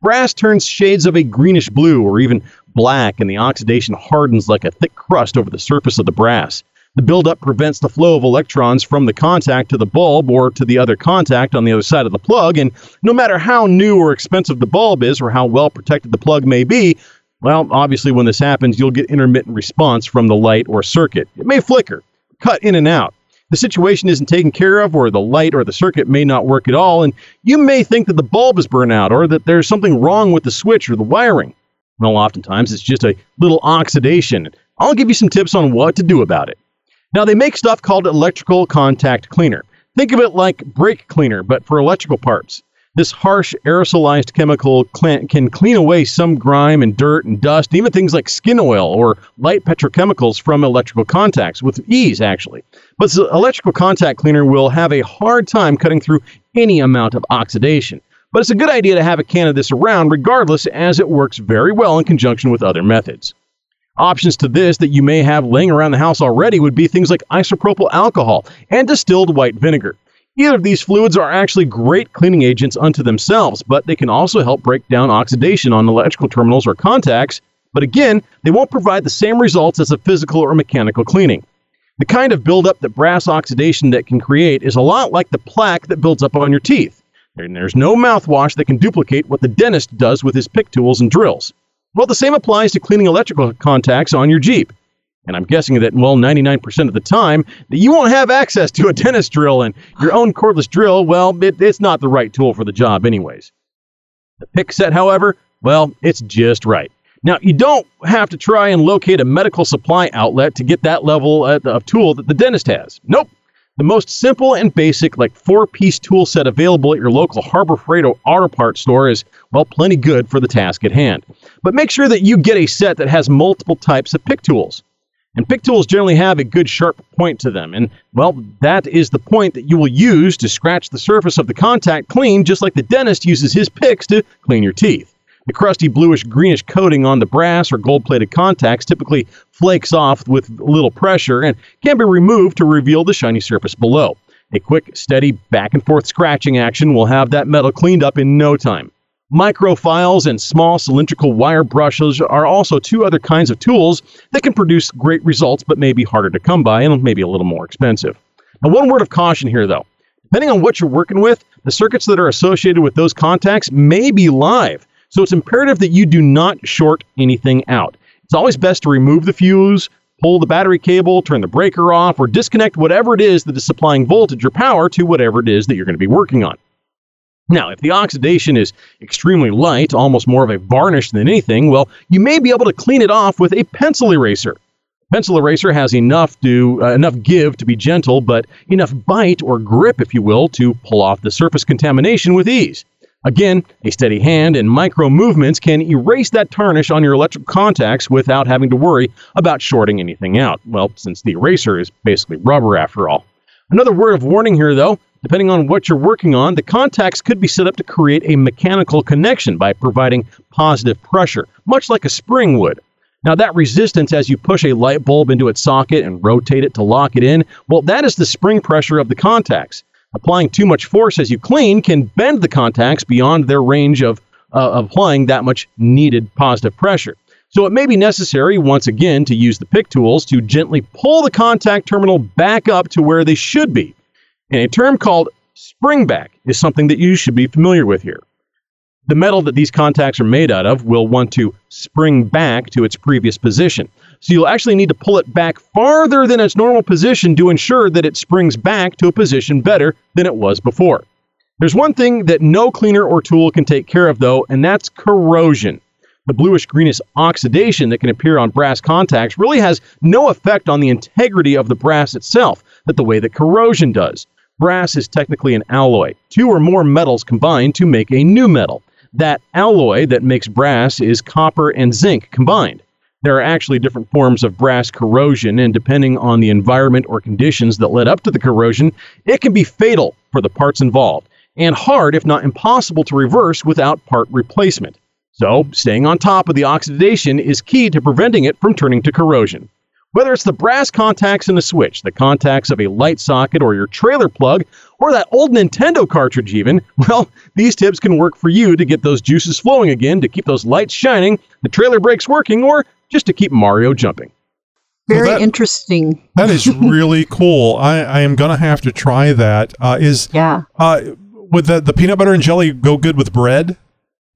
Brass turns shades of a greenish blue or even black, and the oxidation hardens like a thick crust over the surface of the brass. The buildup prevents the flow of electrons from the contact to the bulb or to the other contact on the other side of the plug, and no matter how new or expensive the bulb is or how well protected the plug may be, well, obviously when this happens, you'll get intermittent response from the light or circuit. It may flicker, cut in and out. The situation isn't taken care of, or the light or the circuit may not work at all, and you may think that the bulb is burnt out or that there's something wrong with the switch or the wiring. Well, oftentimes it's just a little oxidation. I'll give you some tips on what to do about it. Now, they make stuff called electrical contact cleaner. Think of it like brake cleaner, but for electrical parts. This harsh aerosolized chemical can clean away some grime and dirt and dust, even things like skin oil or light petrochemicals from electrical contacts with ease, actually. But the electrical contact cleaner will have a hard time cutting through any amount of oxidation. But it's a good idea to have a can of this around regardless, as it works very well in conjunction with other methods. Options to this that you may have laying around the house already would be things like isopropyl alcohol and distilled white vinegar. Either of these fluids are actually great cleaning agents unto themselves, but they can also help break down oxidation on electrical terminals or contacts. But again, they won't provide the same results as a physical or mechanical cleaning. The kind of buildup that brass oxidation that can create is a lot like the plaque that builds up on your teeth. And there's no mouthwash that can duplicate what the dentist does with his pick tools and drills. Well, the same applies to cleaning electrical contacts on your Jeep. And I'm guessing that, well, 99% of the time, that you won't have access to a dentist drill and your own cordless drill, well, it, it's not the right tool for the job, anyways. The pick set, however, well, it's just right. Now, you don't have to try and locate a medical supply outlet to get that level uh, of tool that the dentist has. Nope. The most simple and basic, like four piece tool set available at your local Harbor Freight auto parts store is, well, plenty good for the task at hand. But make sure that you get a set that has multiple types of pick tools. And pick tools generally have a good sharp point to them. And, well, that is the point that you will use to scratch the surface of the contact clean, just like the dentist uses his picks to clean your teeth. The crusty bluish greenish coating on the brass or gold plated contacts typically flakes off with little pressure and can be removed to reveal the shiny surface below. A quick, steady, back and forth scratching action will have that metal cleaned up in no time. Microfiles and small cylindrical wire brushes are also two other kinds of tools that can produce great results but may be harder to come by and maybe a little more expensive. Now, one word of caution here though. Depending on what you're working with, the circuits that are associated with those contacts may be live, so it's imperative that you do not short anything out. It's always best to remove the fuse, pull the battery cable, turn the breaker off, or disconnect whatever it is that is supplying voltage or power to whatever it is that you're going to be working on. Now, if the oxidation is extremely light, almost more of a varnish than anything, well, you may be able to clean it off with a pencil eraser. Pencil eraser has enough to uh, enough give to be gentle, but enough bite or grip, if you will, to pull off the surface contamination with ease. Again, a steady hand and micro movements can erase that tarnish on your electrical contacts without having to worry about shorting anything out. Well, since the eraser is basically rubber after all. Another word of warning here, though Depending on what you're working on, the contacts could be set up to create a mechanical connection by providing positive pressure, much like a spring would. Now, that resistance as you push a light bulb into its socket and rotate it to lock it in, well, that is the spring pressure of the contacts. Applying too much force as you clean can bend the contacts beyond their range of uh, applying that much needed positive pressure. So it may be necessary, once again, to use the pick tools to gently pull the contact terminal back up to where they should be. And a term called springback is something that you should be familiar with here. The metal that these contacts are made out of will want to spring back to its previous position. So you'll actually need to pull it back farther than its normal position to ensure that it springs back to a position better than it was before. There's one thing that no cleaner or tool can take care of, though, and that's corrosion. The bluish greenish oxidation that can appear on brass contacts really has no effect on the integrity of the brass itself, but the way that corrosion does. Brass is technically an alloy. Two or more metals combine to make a new metal. That alloy that makes brass is copper and zinc combined. There are actually different forms of brass corrosion, and depending on the environment or conditions that led up to the corrosion, it can be fatal for the parts involved, and hard, if not impossible, to reverse without part replacement. So, staying on top of the oxidation is key to preventing it from turning to corrosion. Whether it's the brass contacts in a switch, the contacts of a light socket, or your trailer plug, or that old Nintendo cartridge, even, well, these tips can work for you to get those juices flowing again, to keep those lights shining, the trailer brakes working, or just to keep Mario jumping. Very that- interesting. That is really cool. I, I am gonna have to try that. Uh, is Yeah. uh, would the the peanut butter and jelly go good with bread?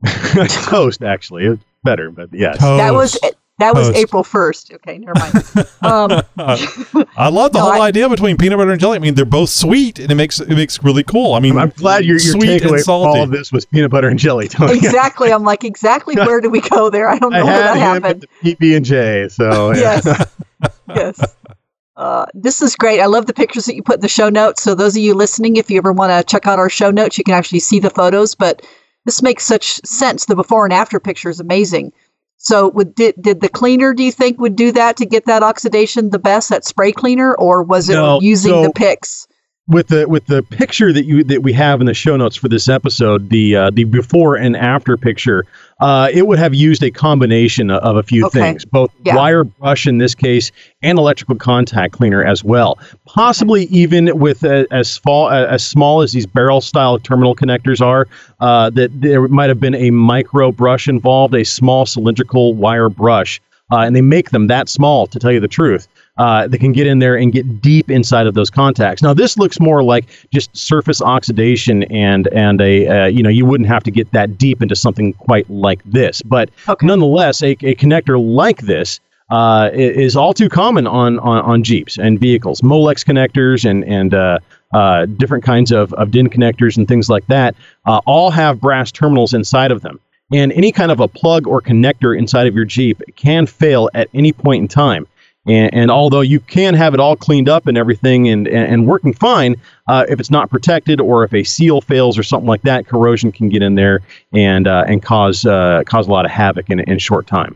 Toast, actually, better, but yes. That was Toast. That was Toast. April first. Okay, never mind. Um, I love the No, whole I- idea between peanut butter and jelly. I mean, they're both sweet, and it makes it makes really cool. I mean, I'm glad your, your sweet takeaway and from all of this was peanut butter and jelly, Tony. exactly. I'm like, exactly where do we go there? I don't I know where had that him happened. PB and J, so yeah. Yes. yes. Uh, this is great. I love the pictures that you put in the show notes. So those of you listening, if you ever want to check out our show notes, you can actually see the photos. But this makes such sense. The before and after picture is amazing. So would did, did the cleaner do you think would do that to get that oxidation the best, that spray cleaner, or was it No, using so- the pics? with the with the picture that you that we have in the show notes for this episode, the uh, the before and after picture, uh, it would have used a combination of a few Okay. things, both Yeah. wire brush in this case and electrical contact cleaner as well. Possibly even with a, as small as small as these barrel style terminal connectors are, uh, that there might have been a micro brush involved, a small cylindrical wire brush. Uh, and they make them that small, to tell you the truth. Uh, that can get in there and get deep inside of those contacts. Now, this looks more like just surface oxidation, and and a uh, you know you wouldn't have to get that deep into something quite like this. But Okay. nonetheless, a, a connector like this uh, is all too common on, on, on Jeeps and vehicles. Molex connectors and and uh, uh, different kinds of, of DIN connectors and things like that uh, all have brass terminals inside of them. And any kind of a plug or connector inside of your Jeep can fail at any point in time. And, and although you can have it all cleaned up and everything and, and, and working fine, uh, if it's not protected or if a seal fails or something like that, corrosion can get in there and uh, and cause uh, cause a lot of havoc in in short time.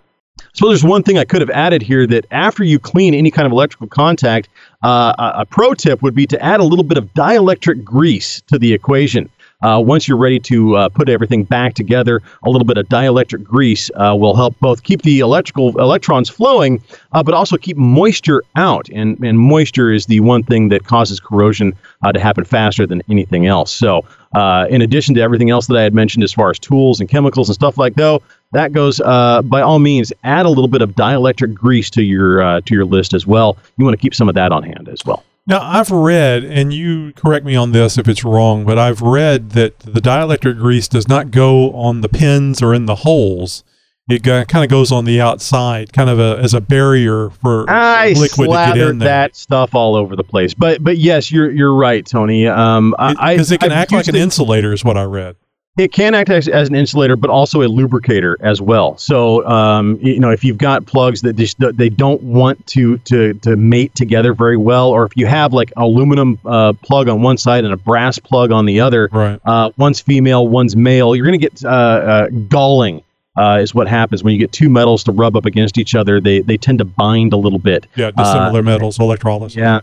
So there's one thing I could have added here that after you clean any kind of electrical contact, uh, a, a pro tip would be to add a little bit of dielectric grease to the equation. Uh, once you're ready to uh, put everything back together, a little bit of dielectric grease uh, will help both keep the electrical electrons flowing, uh, but also keep moisture out. And, and moisture is the one thing that causes corrosion uh, to happen faster than anything else. So, uh, in addition to everything else that I had mentioned as far as tools and chemicals and stuff like that, that goes uh, by all means add a little bit of dielectric grease to your uh, to your list as well. You want to keep some of that on hand as well. Now, I've read, and you correct me on this if it's wrong, but I've read that the dielectric grease does not go on the pins or in the holes. It kind of goes on the outside, kind of a, as a barrier for I liquid to get in there. that stuff all over the place, but but yes, you're you're right, Tony. Um, I Because it can I've act like an it- insulator, is what I read. It can act as, as an insulator, but also a lubricator as well. So, um, you know, if you've got plugs that just they don't want to to to mate together very well, or if you have like an aluminum uh, plug on one side and a brass plug on the other, Right. uh, one's female, one's male, you're going to get uh, uh, galling. Uh, is what happens when you get two metals to rub up against each other. They they tend to bind a little bit. Yeah, Uh, dissimilar metals, electrolysis. yeah,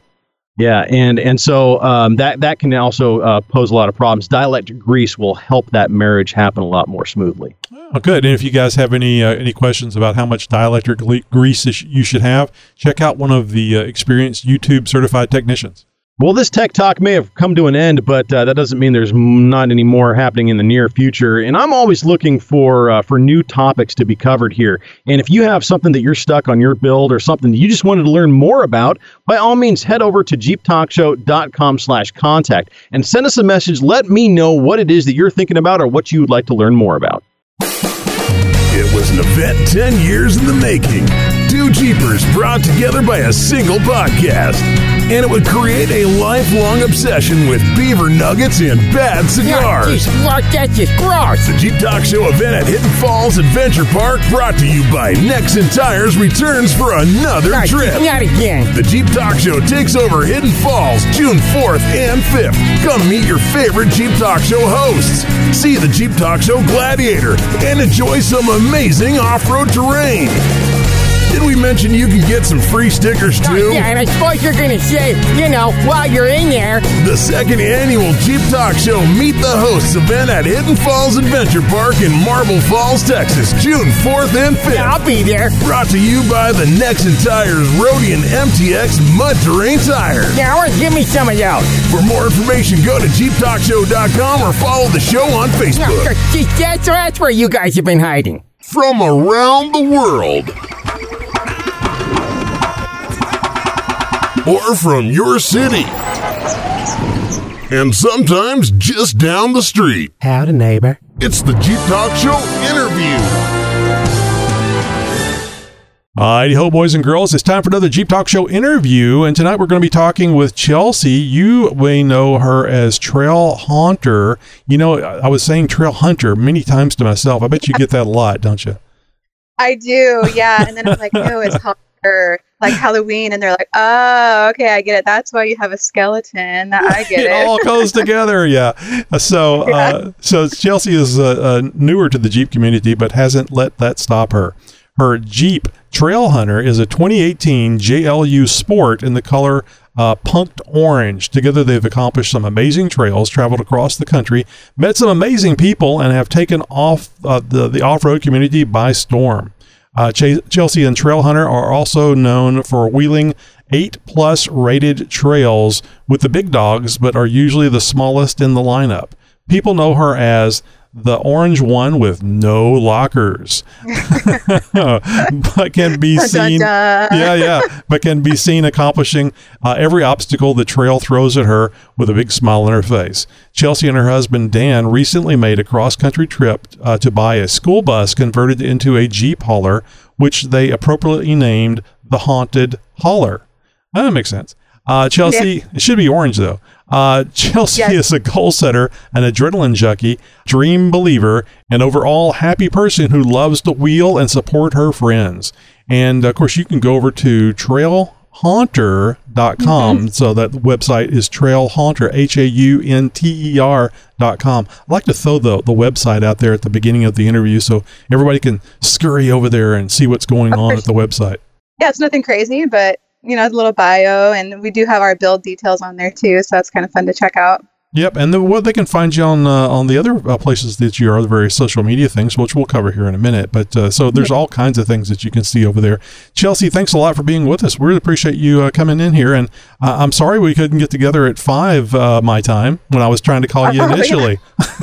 yeah, and and so um, that that can also uh, pose a lot of problems. Dielectric grease will help that marriage happen a lot more smoothly. Oh, good. And if you guys have any uh, any questions about how much dielectric grease you should have, check out one of the uh, experienced YouTube certified technicians. Well, this tech talk may have come to an end, but uh, that doesn't mean there's not any more happening in the near future. And I'm always looking for uh, for new topics to be covered here. And if you have something that you're stuck on your build or something that you just wanted to learn more about, by all means, head over to jeeptalkshow.com/contact and send us a message. Let me know what it is that you're thinking about or what you would like to learn more about. It was an event 10 years in the making. Two Jeepers brought together by a single podcast. And it would create a lifelong obsession with beaver nuggets and bad cigars. What? That's just gross. The Jeep Talk Show event at Hidden Falls Adventure Park brought to you by Nexen Tires returns for another Not, trip. not again. The Jeep Talk Show takes over Hidden Falls June 4th and 5th. Come meet your favorite Jeep Talk Show hosts. See the Jeep Talk Show Gladiator and enjoy some amazing off road terrain. Did we mention you can get some free stickers too? Yeah, and I suppose you're gonna say, you know, while you're in there, The second annual Jeep Talk Show Meet the Hosts event at Hidden Falls Adventure Park in Marble Falls, Texas, June 4th and 5th. yeah, I'll be there. Brought to you by the Nexen Tires Roadian MTX Mud Terrain Tire. Yeah, I want to give me some of those. For more information, go to JeepTalkShow.com or follow the show on Facebook. that's where you guys have been hiding. From around the world, or from your city. And sometimes just down the street. Howdy, neighbor. It's the Jeep Talk Show interview. Alrighty ho, boys and girls. It's time for another Jeep Talk Show interview. And tonight we're going to be talking with Chelsea. You may know her as Trail Haunter. You know, I was saying Trail Hunter many times to myself. I bet you get that a lot, don't you? I do, yeah. And then I'm like, no, it's Halloween, like Halloween, and they're like, oh, okay, I get it. That's why you have a skeleton. I get it it. all goes together. Yeah. So, uh, so Chelsea is uh, uh, newer to the Jeep community, but hasn't let that stop her. Her Jeep Trail Hunter is a 2018 JLU Sport in the color uh, punked orange. Together, they've accomplished some amazing trails, traveled across the country, met some amazing people, and have taken off uh, the, the off road community by storm. Uh, Ch- Chelsea and Trail Hunter are also known for wheeling eight plus rated trails with the big dogs, but are usually the smallest in the lineup. People know her as the orange one with no lockers, but can be seen. Yeah, yeah, but can be seen accomplishing uh, every obstacle the trail throws at her with a big smile on her face. Chelsea and her husband Dan recently made a cross country trip uh, to buy a school bus converted into a Jeep hauler, which they appropriately named the Haunted Hauler. That makes sense. Uh, Chelsea, it should be orange though. Uh, Chelsea Yes. is a goal setter, an adrenaline junkie, dream believer, and overall happy person who loves to wheel and support her friends. And of course, you can go over to trailhaunter.com. So that website is trailhaunter, H A U N T E R.com. I like to throw the, the website out there at the beginning of the interview so everybody can scurry over there and see what's going Of on course. at the website. Yeah, it's nothing crazy, but you know, a little bio, and we do have our build details on there too, so that's kind of fun to check out. Yep, and the, what they can find you on uh, on the other uh, places that you are, the various social media things, which we'll cover here in a minute. But uh, so there's all kinds of things that you can see over there. Chelsea, thanks a lot for being with us. We really appreciate you uh, coming in here, and uh, I'm sorry we couldn't get together at five uh, my time when I was trying to call you Oh, yeah. initially.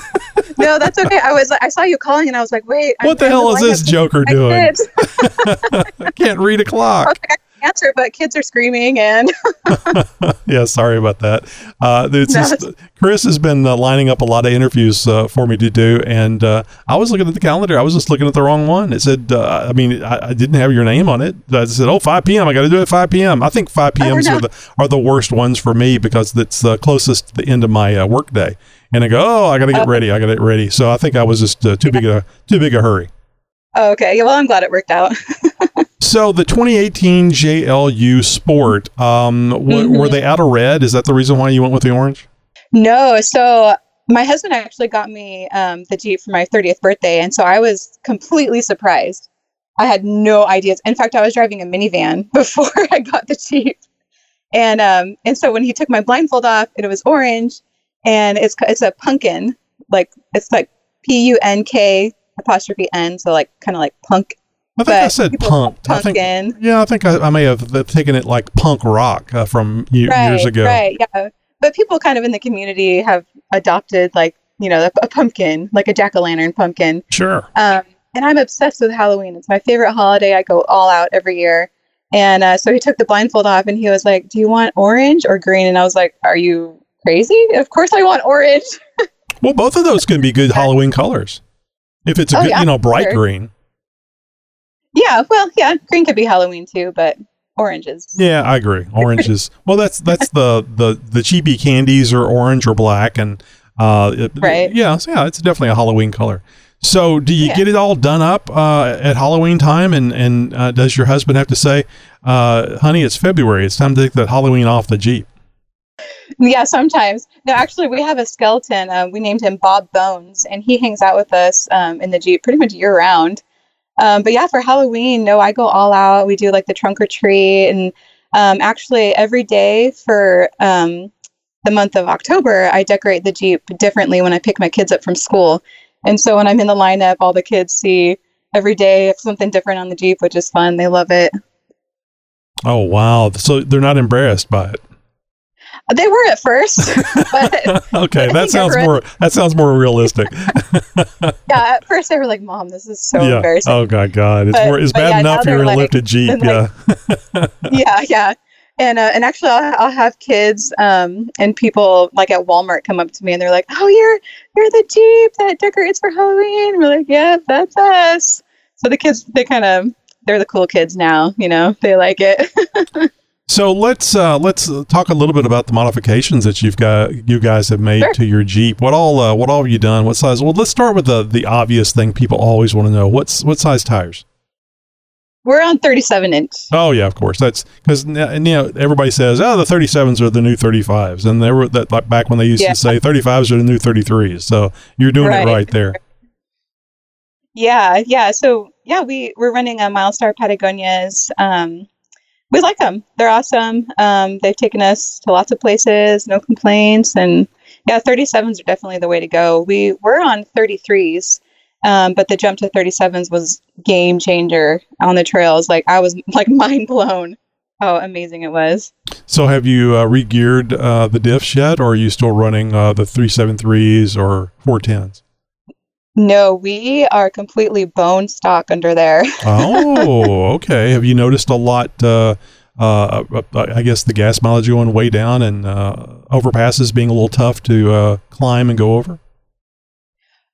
No, that's okay. I was I saw you calling, and I was like, wait, I'm What the hell is this joker doing? I can't read a clock. was like, I can answer, but kids are screaming, and yeah, sorry about that. Uh, it's No, just, Chris has been uh, lining up a lot of interviews uh, for me to do, and uh, I was looking at the calendar. I was just looking at the wrong one. It said, uh, I mean, I, I didn't have your name on it. I said, oh, 5 p.m. I got to do it at 5 p.m. I think 5 p.m.s no. are the are the worst ones for me because it's the closest to the end of my uh, work day. And I go, oh, I got to get ready. I got to get ready. So I think I was just uh, too big a too big a hurry. oh, okay. Well, I'm glad it worked out. So the 2018 JLU Sport, um, w- were they out of red? Is that the reason why you went with the orange? No, so my husband actually got me um, the Jeep for my 30th birthday, and so I was completely surprised. I had no ideas. In fact, I was driving a minivan before I got the Jeep, and um, and so when he took my blindfold off, and it was orange, and it's it's a pumpkin, like it's like P U N K apostrophe N, so like kind of like punk. I think I said punked. I think, Pumpkin. yeah, I think I, I may have taken it like punk rock uh, from ye- right, years ago. Right, yeah. But people kind of in the community have adopted like, you know, a, a pumpkin, like a jack-o'-lantern pumpkin. Sure. Um, and I'm obsessed with Halloween. It's my favorite holiday. I go all out every year. And uh, so he took the blindfold off and he was like, Do you want orange or green? And I was like, Are you crazy? Of course I want orange. Well, both of those can be good Halloween colors. If it's a Oh, good, yeah, you know, bright sure. green. Yeah, well, yeah, green could be Halloween too, but oranges. Yeah, I agree. Oranges. well. That's that's the the the cheapy candies are orange or black, and uh, it- Right. Yeah, so yeah, it's definitely a Halloween color. So, do you Yeah. get it all done up uh, at Halloween time? And and uh, does your husband have to say, uh, "Honey, it's February. It's time to take that Halloween off the Jeep"? Yeah, sometimes. No, actually, we have a skeleton. Uh, we named him Bob Bones, and he hangs out with us um, in the Jeep pretty much year round. Um, but yeah, for Halloween, no, I go all out. We do like the trunk or treat, and um, actually, every day for um, the month of October, I decorate the Jeep differently when I pick my kids up from school. And so when I'm in the lineup, all the kids see every day something different on the Jeep, which is fun. They love it. Oh wow! So they're not embarrassed by it. They were at first, but okay, that sounds more that sounds more realistic. yeah, at first they were like, "Mom, this is so yeah. embarrassing." Oh god, God, it's But- more, it's bad yeah, enough you're in a lifted Jeep. they're Yeah. like- yeah, yeah. and uh, and actually, I'll, I'll have kids um, and people like at Walmart come up to me and they're like, "Oh, you're you're the Jeep that decorates for Halloween." And we're like, "Yeah, that's us." So the kids, they kind of they're the cool kids now. You know, they like it. So let's uh, let's talk a little bit about the modifications that you've got you guys have made Sure. to your Jeep. What all uh, what all have you done? What size? Well, let's start with the the obvious thing people always want to know. What's what size tires? we're on 37 inch. Oh yeah, of course. That's because you know everybody says, oh, the 37s are the new 35s, and they were that like back when they used Yeah. to say 35s are the new 33s. So you're doing Right. it right there. Yeah, yeah. So yeah, we we're running a Milestar Patagonias. Um, we like them. They're awesome. Um, they've taken us to lots of places, no complaints, and yeah, 37s are definitely the way to go. We were on 33s, um, but the jump to 37s was game changer on the trails. Like I was like mind blown how amazing it was. So have you uh, re-geared uh, the diffs yet, or are you still running uh, the 373s or 410s? No, we are completely bone stock under there. oh, okay. Have you noticed a lot? Uh, uh, uh, I guess the gas mileage going way down and uh, overpasses being a little tough to uh, climb and go over.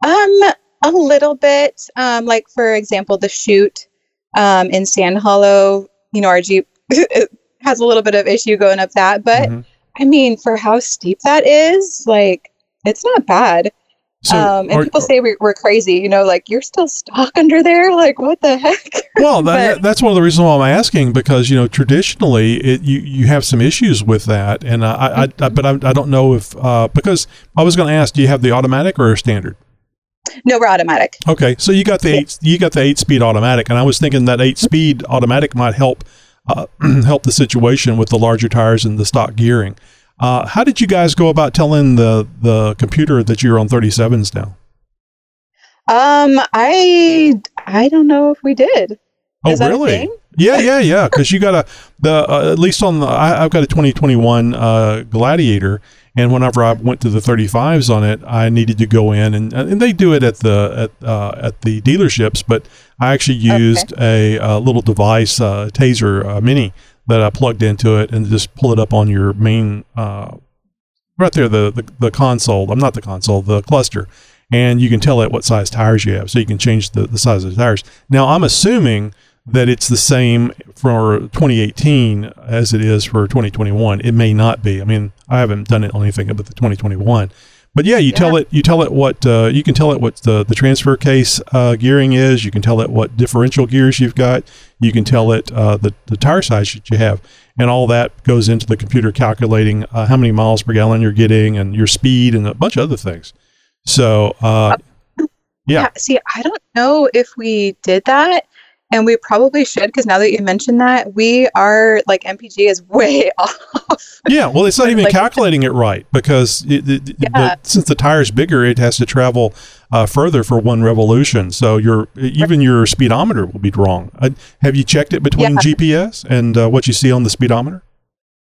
Um, a little bit. Um, like for example, the chute um, in Sand Hollow. You know, our Jeep has a little bit of issue going up that, but Mhm. I mean, for how steep that is, like it's not bad. So, um, and are- people say we, we're crazy. You know, like you're still stuck under there. Like what the heck? well, that, but- that's one of the reasons why I'm asking because you know traditionally it, you you have some issues with that, and I, I, I but I, I don't know if uh, because I was going to ask, do you have the automatic or standard? no, we're automatic. Okay, so you got the eight you got the eight speed automatic, and I was thinking that eight speed automatic might help uh, help the situation with the larger tires and the stock gearing. Uh, how did you guys go about telling the the computer that you're on 37s now? Um, I I don't know if we did. Oh, Is that a really? Yeah, yeah, yeah. Because you got a the uh, at least on the I, I've got a 2021 uh, Gladiator, and whenever I went to the 35s on it, I needed to go in and and they do it at the at uh, at the dealerships, but I actually used a, uh little device, uh, Tazer uh, Mini, that I plugged into it and just pull it up on your main uh, right there the, the the console. I'm not the console, the cluster. And you can tell it what size tires you have, so you can change the, the size of the tires. Now, I'm assuming that it's the same for 2018 as it is for 2021. It may not be. I mean, I haven't done it on anything but the 2021. But yeah, you tell it. You tell it what uh, you can tell it what the, the transfer case uh, gearing is. You can tell it what differential gears you've got. You can tell it uh, the the tire size that you have, and all that goes into the computer calculating uh, how many miles per gallon you're getting and your speed and a bunch of other things. So uh, yeah, See, I don't know if we did that, and we probably should because now that you mentioned that, we are like MPG is way off. Yeah, well, it's not even Like- calculating it right because it, it, Yeah. the, since the tire's bigger, it has to travel uh, further for one revolution. So your even your speedometer will be wrong. Uh, have you checked it between Yeah. GPS and uh, what you see on the speedometer?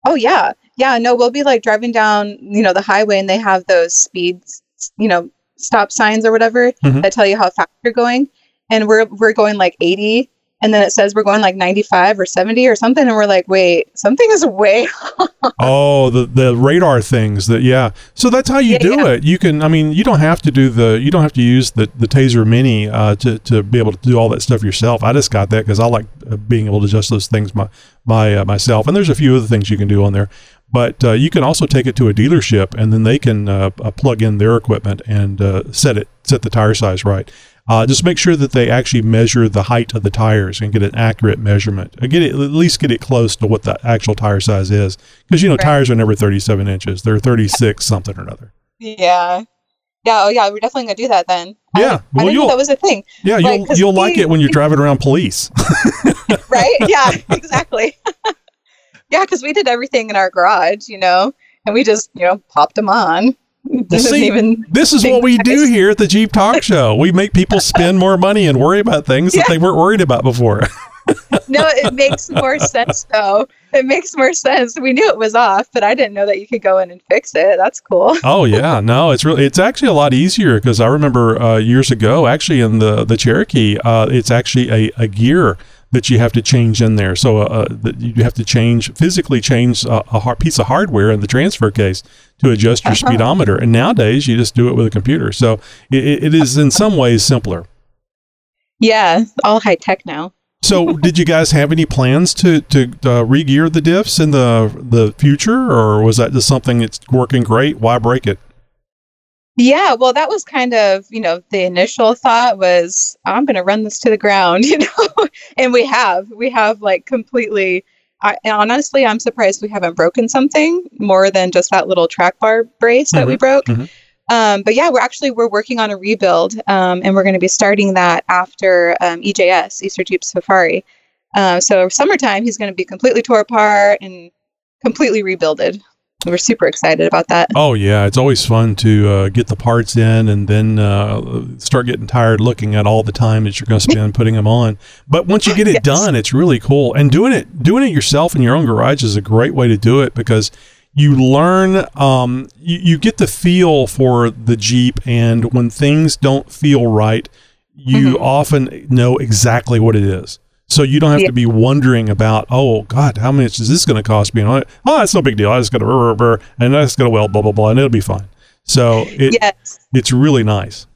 Oh yeah, yeah. No, we'll be like driving down, you know, the highway, and they have those speeds, you know, stop signs or whatever Mhm. that tell you how fast you're going, and we're we're going like 80, and then it says we're going like 95 or 70 or something, and we're like, wait, something is way. Oh, the the radar things that yeah. So that's how you Yeah, do yeah. it. You can I mean, you don't have to do the you don't have to use the the Tazer Mini uh, to to be able to do all that stuff yourself. I just got that cuz I like uh, being able to adjust those things my my uh, myself. And there's a few other things you can do on there. But uh, you can also take it to a dealership and then they can uh, uh, plug in their equipment and uh, set it set the tire size right. Uh, just make sure that they actually measure the height of the tires and get an accurate measurement. Uh, Get it at least get it close to what the actual tire size is, because you know Right. tires are never 37 inches; they're 36 something or another. yeah, yeah. Oh yeah, we're definitely gonna do that then. Yeah, I well, didn't know you'll- that was a thing, Yeah, Right, you'll you'll like it when you're driving around police. right? yeah, exactly. yeah, because we did everything in our garage, you know, and we just, you know, popped them on. Didn't see, even. this is what we do here at the Jeep Talk Show. We make people spend more money and worry about things that they weren't worried about before. No, it makes more sense though. It makes more sense. We knew it was off, but I didn't know that you could go in and fix it. That's cool. Oh yeah, no, it's really it's actually a lot easier because I remember uh, years ago, actually in the the Cherokee, uh, it's actually a, a gear that you have to change in there. So uh, that you have to change physically change a, a piece of hardware in the transfer case to adjust your speedometer. And nowadays you just do it with a computer. So it, it is in some ways simpler. Yeah, all high tech now. So, did you guys have any plans to to uh, re-gear the diffs in the the future, or was that just something that's working great? Why break it? Yeah, well, that was kind of, you know, the initial thought was, I'm going to run this to the ground, you know, and we have. We have like completely. I, honestly, I'm surprised we haven't broken something more than just that little track bar brace that we broke. mhm. Um, but yeah, we're actually we're working on a rebuild, um, and we're going to be starting that after um, EJS Easter Jeep Safari. Uh, so summertime, he's going to be completely tore apart and completely rebuilded. We're super excited about that. Oh yeah, it's always fun to uh, get the parts in and then uh, start getting tired looking at all the time that you're going to spend putting them on. But once you get it Yes. done, it's really cool. And doing it doing it yourself in your own garage is a great way to do it because you learn um, you, you get the feel for the Jeep, and when things don't feel right, you Mhm. often know exactly what it is. So you don't have Yeah. to be wondering about, oh God, how much is this going to cost me? And, oh, it's no big deal. I just got to, and I just got to weld, blah blah blah, and it'll be fine. So it, yes. it's really nice.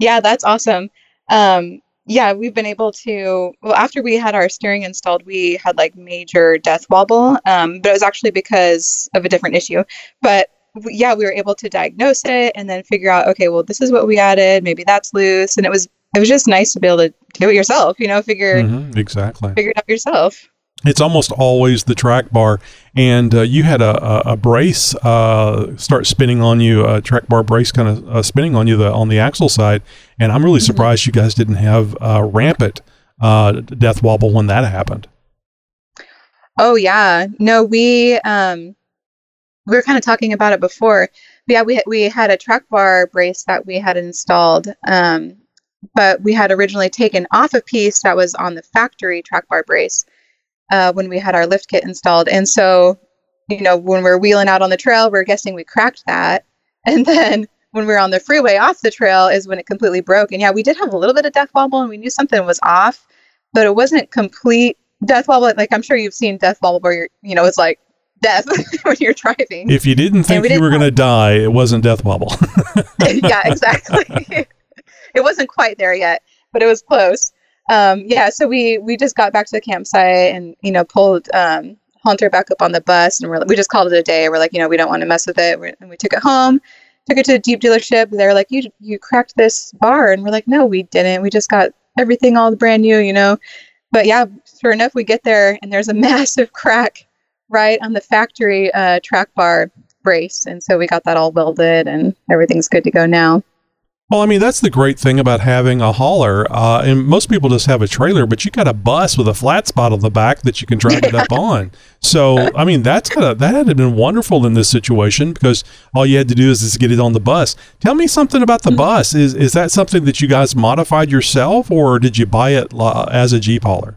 Yeah, that's awesome. Um, yeah, we've been able to. Well, after we had our steering installed, we had like major death wobble, um, but it was actually because of a different issue. But yeah, we were able to diagnose it and then figure out, okay, well, this is what we added. Maybe that's loose, and it was it was just nice to be able to do it yourself. You know, figure Mhm, exactly. figure it out yourself. It's almost always the track bar, and uh, you had a, a, a brace uh, start spinning on you, a track bar brace kind of uh, spinning on you the on the axle side, and I'm really Mhm. surprised you guys didn't have uh, rampant uh, death wobble when that happened. Oh yeah. No, we um we were kind of talking about it before. But yeah, we we had a track bar brace that we had installed. Um but we had originally taken off a piece that was on the factory track bar brace uh, when we had our lift kit installed. And so, you know, when we're wheeling out on the trail, we're guessing we cracked that. And then when we were on the freeway off the trail is when it completely broke. And yeah, we did have a little bit of death wobble and we knew something was off, but it wasn't complete death wobble. Like I'm sure you've seen death wobble where you're, you know, it's like death when you're driving. If you didn't think we you didn't were going to die, it wasn't death wobble. yeah, exactly. It wasn't quite there yet, but it was close. Um, yeah, so we we just got back to the campsite and you know pulled um, Hunter back up on the bus, and we're we just called it a day. We're like, you know, we don't want to mess with it, we and we took it home. Took it to the Jeep dealership. They're like, you you cracked this bar, and we're like, no, we didn't. We just got everything all brand new, you know. But yeah, sure enough, we get there, and there's a massive crack right on the factory uh, track bar brace, and so we got that all welded, and everything's good to go now. Well, I mean, that's the great thing about having a hauler. Uh, and most people just have a trailer, but you got a bus with a flat spot on the back that you can drag it up on. So, I mean, that's gotta, that had been wonderful in this situation because all you had to do is just get it on the bus. Tell me something about the bus. Is is that something that you guys modified yourself, or did you buy it uh, as a Jeep hauler?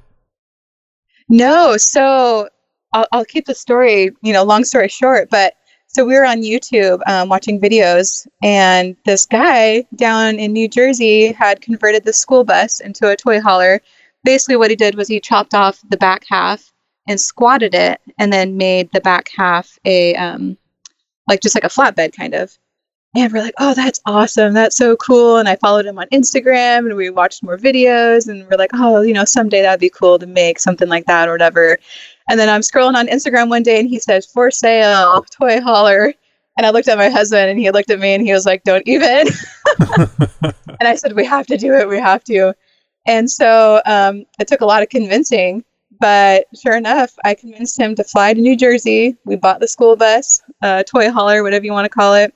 No, so I'll, I'll keep the story, you know, long story short. But so we were on YouTube um, watching videos, and this guy down in New Jersey had converted the school bus into a toy hauler. Basically, what he did was he chopped off the back half and squatted it, and then made the back half a um, like just like a flatbed kind of. And we're like, oh, that's awesome. That's so cool. And I followed him on Instagram and we watched more videos and we're like, oh, you know, someday that'd be cool to make something like that or whatever. And then I'm scrolling on Instagram one day and he says, for sale, toy hauler. And I looked at my husband and he looked at me and he was like, don't even. and I said, we have to do it. We have to. And so um, it took a lot of convincing. But sure enough, I convinced him to fly to New Jersey. We bought the school bus, uh, toy hauler, whatever you want to call it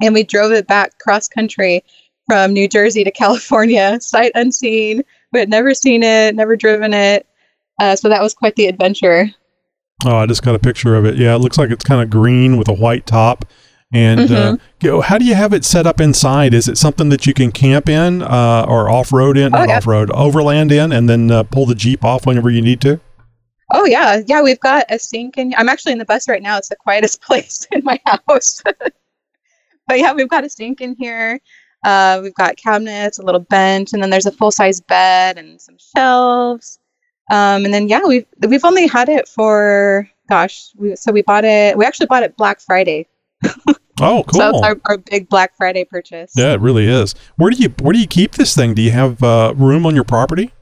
and we drove it back cross country from New Jersey to California, sight unseen. We had never seen it, never driven it. Uh, so that was quite the adventure. Oh, I just got a picture of it. Yeah, it looks like it's kind of green with a white top. And uh, go- how do you have it set up inside? Is it something that you can camp in uh, or off road in, Oh, not yeah. off road, overland in, and then uh, pull the Jeep off whenever you need to? Oh yeah, yeah. We've got a sink, and I'm actually in the bus right now. It's the quietest place in my house. but yeah, we've got a sink in here. Uh, we've got cabinets, a little bench, and then there's a full size bed and some shelves. Um, and then yeah, we've we've only had it for gosh, we, so we bought it. We actually bought it Black Friday. Oh, cool. So our, our big Black Friday purchase. yeah, it really is. Where do you where do you keep this thing? Do you have uh, room on your property?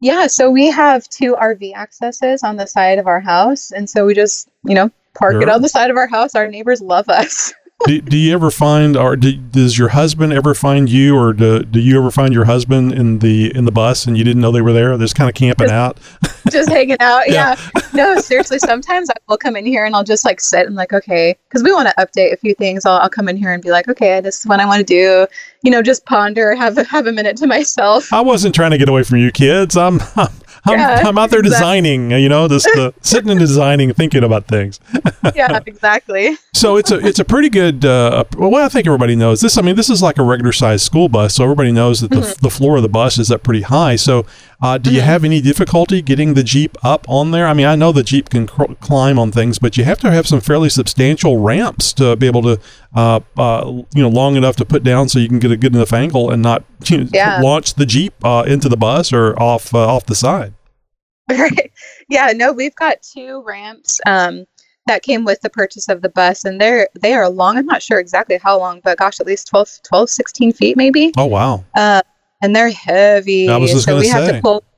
Yeah, so we have two RV accesses on the side of our house, and so we just you know park it on the side of our house. Our neighbors love us. do, do you ever find or do, does your husband ever find you or do, do you ever find your husband in the in the bus and you didn't know they were there just kind of camping out just hanging out. Yeah. Yeah. No, seriously. Sometimes I will come in here and I'll just like sit and like, okay, because we want to update a few things. I'll, I'll come in here and be like, okay, this is what I want to do. You know, just ponder, have a, have a minute to myself. i wasn't trying to get away from you kids i'm i'm, I'm, Yeah, I'm out there exactly. designing you know just uh, sitting and designing thinking about things yeah, exactly. so it's a it's a pretty good uh, well i think everybody knows this i mean this is like a regular sized school bus so everybody knows that the, Mm-hmm. the floor of the bus is up pretty high so uh, do you have any difficulty getting the jeep up on there i mean i know the jeep can cr- climb on things but you have to have some fairly substantial ramps to be able to uh, uh, you know long enough to put down so you can get a good enough angle and not you know, Yeah. launch the jeep uh, into the bus or off uh, off the side Right. Yeah, no, we've got two ramps um, that came with the purchase of the bus, and they're they are long. I'm not sure exactly how long, but gosh, at least 12, 12 16 feet maybe. oh wow Uh, and they're heavy. I was just so gonna we have say. to pull.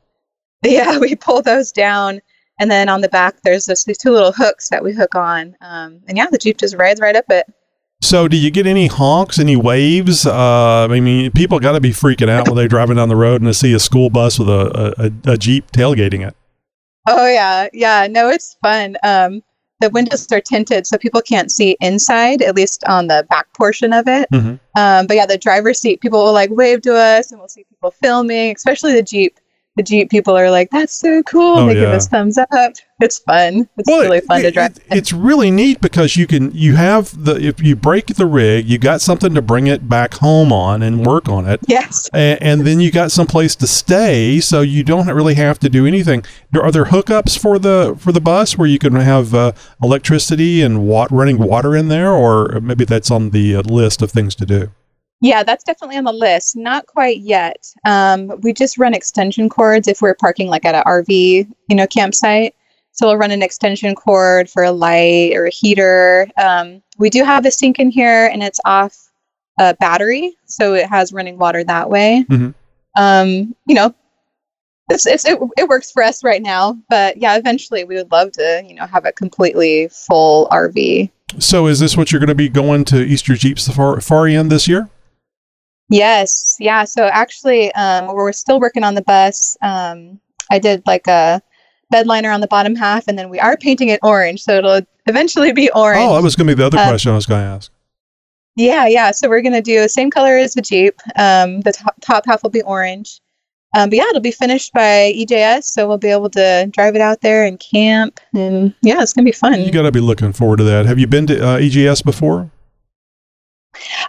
Yeah, we pull those down, and then on the back there's this, these two little hooks that we hook on. Um, and yeah, the jeep just rides right up it. So, do you get any honks, any waves? Uh, I mean, people got to be freaking out when they're driving down the road and they see a school bus with a, a, a Jeep tailgating it. Oh yeah, yeah. No, it's fun. Um, the windows are tinted, so people can't see inside, at least on the back portion of it. Mhm. Um, but yeah, the driver's seat, people will like wave to us, and we'll see people filming, especially the Jeep. The Jeep people are like, "That's so cool!" Oh, they give us thumbs up. It's fun. It's Well, really fun it- to drive. it- it's really neat because you can you have the if you break the rig, you got something to bring it back home on and work on it. yes. And, and then you got some place to stay, so you don't really have to do anything. Are there hookups for the for the bus where you can have uh, electricity and wa- running water in there, or maybe that's on the uh, list of things to do? Yeah, that's definitely on the list. Not quite yet. Um, we just run extension cords if we're parking like at an RV, you know, campsite. So we'll run an extension cord for a light or a heater. Um, we do have a sink in here, and it's off a battery, so it has running water that way. Mhm. Um, you know, it's, it's it, it works for us right now. But yeah, eventually we would love to, you know, have a completely full RV. So, is this what you're going to be going to Easter Jeep Safari, Safari in this year? Yes, yeah. So actually, um, we're still working on the bus. Um, I did like a bed liner on the bottom half, and then we are painting it orange, so it'll eventually be orange. Oh, that was going to be the other Uh, question I was going to ask. yeah, yeah. So we're gonna do the same color as the Jeep. Um, the top, top half will be orange. Um, but yeah, it'll be finished by EJS, so we'll be able to drive it out there and camp, and yeah, it's gonna be fun. You got to be looking forward to that. Have you been to uh, EJS before?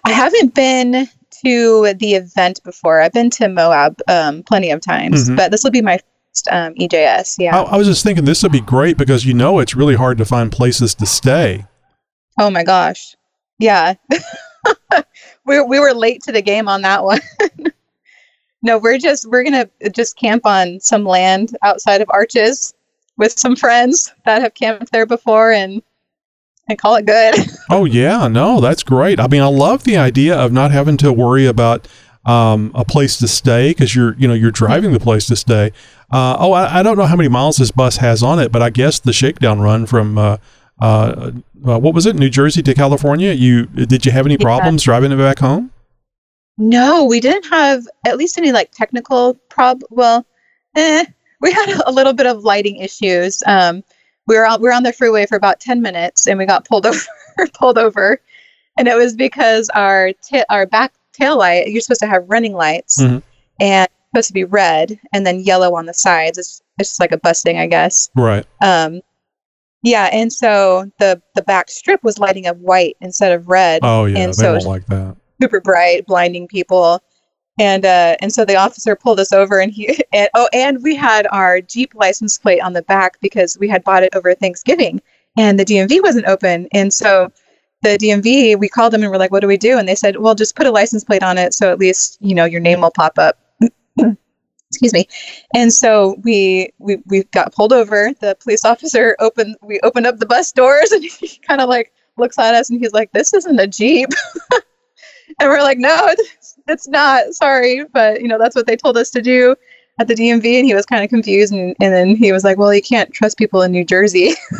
I haven't been to the event before. I've been to Moab um, plenty of times, Mhm. but this will be my first um, EJS. Yeah. I, I was just thinking this would be great because you know it's really hard to find places to stay. Oh my gosh. Yeah. we we were late to the game on that one. no, we're just we're going to just camp on some land outside of Arches with some friends that have camped there before and and call it good. Oh yeah, no, that's great. I mean, I love the idea of not having to worry about um, a place to stay because you're you know you're driving the place to stay. Uh, oh, I, I don't know how many miles this bus has on it, but I guess the shakedown run from uh, uh, uh, what was it, New Jersey to California? You did you have any Yeah. problems driving it back home? No, we didn't have at least any like technical prob. Well, eh, we had a little bit of lighting issues. Um, we were on, we were on the freeway for about ten minutes, and we got pulled over. pulled over, and it was because our ta- our back tail light. You're supposed to have running lights, Mhm. and supposed to be red and then yellow on the sides. It's it's just like a busting I guess. Right. Um, yeah, and so the the back strip was lighting up white instead of red Oh yeah, And they so don't like that. super bright, blinding people. And uh, and so the officer pulled us over, and he and, oh, and we had our Jeep license plate on the back because we had bought it over Thanksgiving, and the DMV wasn't open, and so the DMV we called them and we're like, what do we do? And they said, well, just put a license plate on it, so at least you know your name will pop up. excuse me and so we we we got pulled over the police officer opened we opened up the bus doors and he kind of like looks at us and he's like this isn't a jeep and we're like no it's, not sorry but you know that's what they told us to do at the DMV and he was kind of confused and, and then he was like well you can't trust people in New Jersey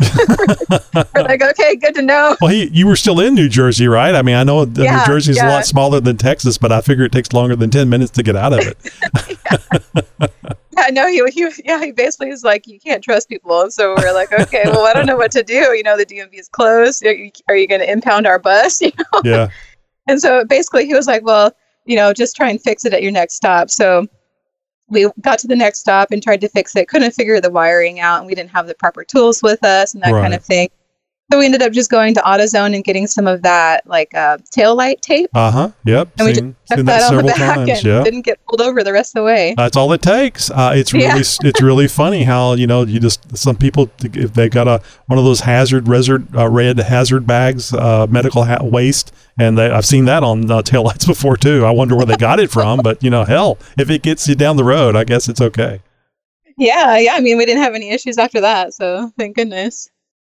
we're like okay good to know Well, he, you were still in New Jersey, right? I mean, I know Yeah, New Jersey's a yeah. lot smaller than Texas, but I figure it takes longer than 10 minutes to get out of it. Yeah, no, he, he yeah, he basically is like, you can't trust people. So we're like, okay, well, I don't know what to do. You know, the DMV is closed. Are you, you going to impound our bus? You know? yeah. And so basically, he was like, well, you know, just try and fix it at your next stop. So we got to the next stop and tried to fix it. Couldn't figure the wiring out, and we didn't have the proper tools with us and that kind of thing. So we ended up just going to AutoZone and getting some of that like uh, tail light tape, Uh huh. Yep. and we just Seen, that, that on the back times. and Yeah. didn't get pulled over the rest of the way. That's all it takes. Uh, it's really Yeah. it's really funny how you know you just some people if they got a one of those hazard resort uh, red hazard bags uh, medical ha- waste and they, I've seen that on uh, taillights before too. I wonder where they got it from, but you know hell if it gets you down the road, I guess it's okay. Yeah, yeah. I mean, we didn't have any issues after that, so thank goodness.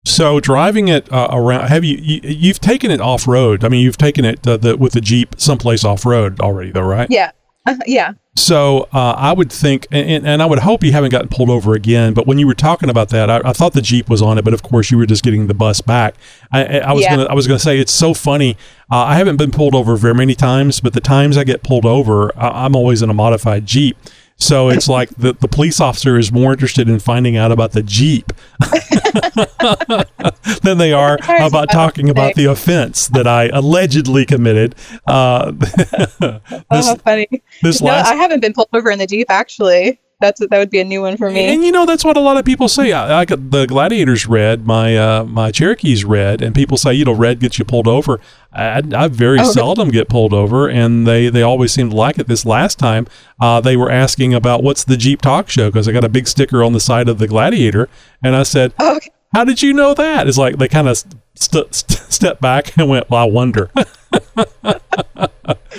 So driving it uh, around, have you, you you've taken it off road? I mean, you've taken it uh, the, with the Jeep someplace off road already, though, right? Yeah, uh, yeah. So uh, I would think, and, and I would hope you haven't gotten pulled over again. But when you were talking about that, I, I thought the Jeep was on it, but of course you were just getting the bus back. I, I- I was Yeah. gonna, I was gonna say it's so funny. Uh, I haven't been pulled over very many times, but the times I get pulled over, I, I'm always in a modified Jeep. So it's like the, the police officer is more interested in finding out about the Jeep than they are about talking about the offense that I allegedly committed. Uh, Oh, this, how funny. this No, last I haven't been pulled over in the Jeep actually. That's that would be a new one for me. And you know that's what a lot of people say. I, I got the Gladiators red, my uh, my Cherokee's red, and people say you know red gets you pulled over. I, I very Oh, seldom get pulled over, and they they always seem to like it. This last time, uh, they were asking about what's the Jeep Talk Show because I got a big sticker on the side of the Gladiator, and I said, Oh, okay. "How did you know that?" It's like they kind of st- st- stepped back and went, "Well, I wonder."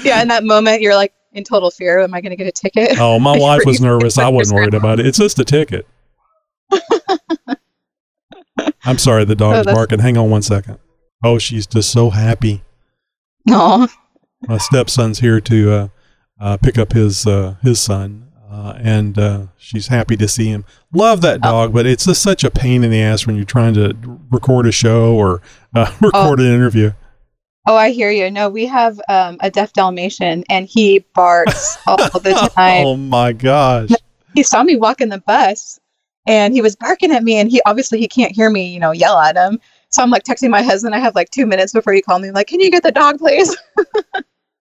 Yeah, in that moment, you're like in total fear. Am I going to get a ticket? oh, my wife was nervous. I wasn't worried about it. It's just a ticket. I'm sorry, the Oh, dog's that's- barking. Hang on one second. Oh, she's just so happy. No. My stepson's here to uh, uh, pick up his uh, his son, uh, and uh, she's happy to see him. Love that Oh. dog, but it's just such a pain in the ass when you're trying to record a show or uh, record an interview. Oh, I hear you. No, we have um, a deaf Dalmatian, and he barks all the time. oh my gosh! he saw me walk in the bus and he was barking at me and he obviously he can't hear me you know yell at him so i'm like texting my husband i have like two minutes before he called me like can you get the dog please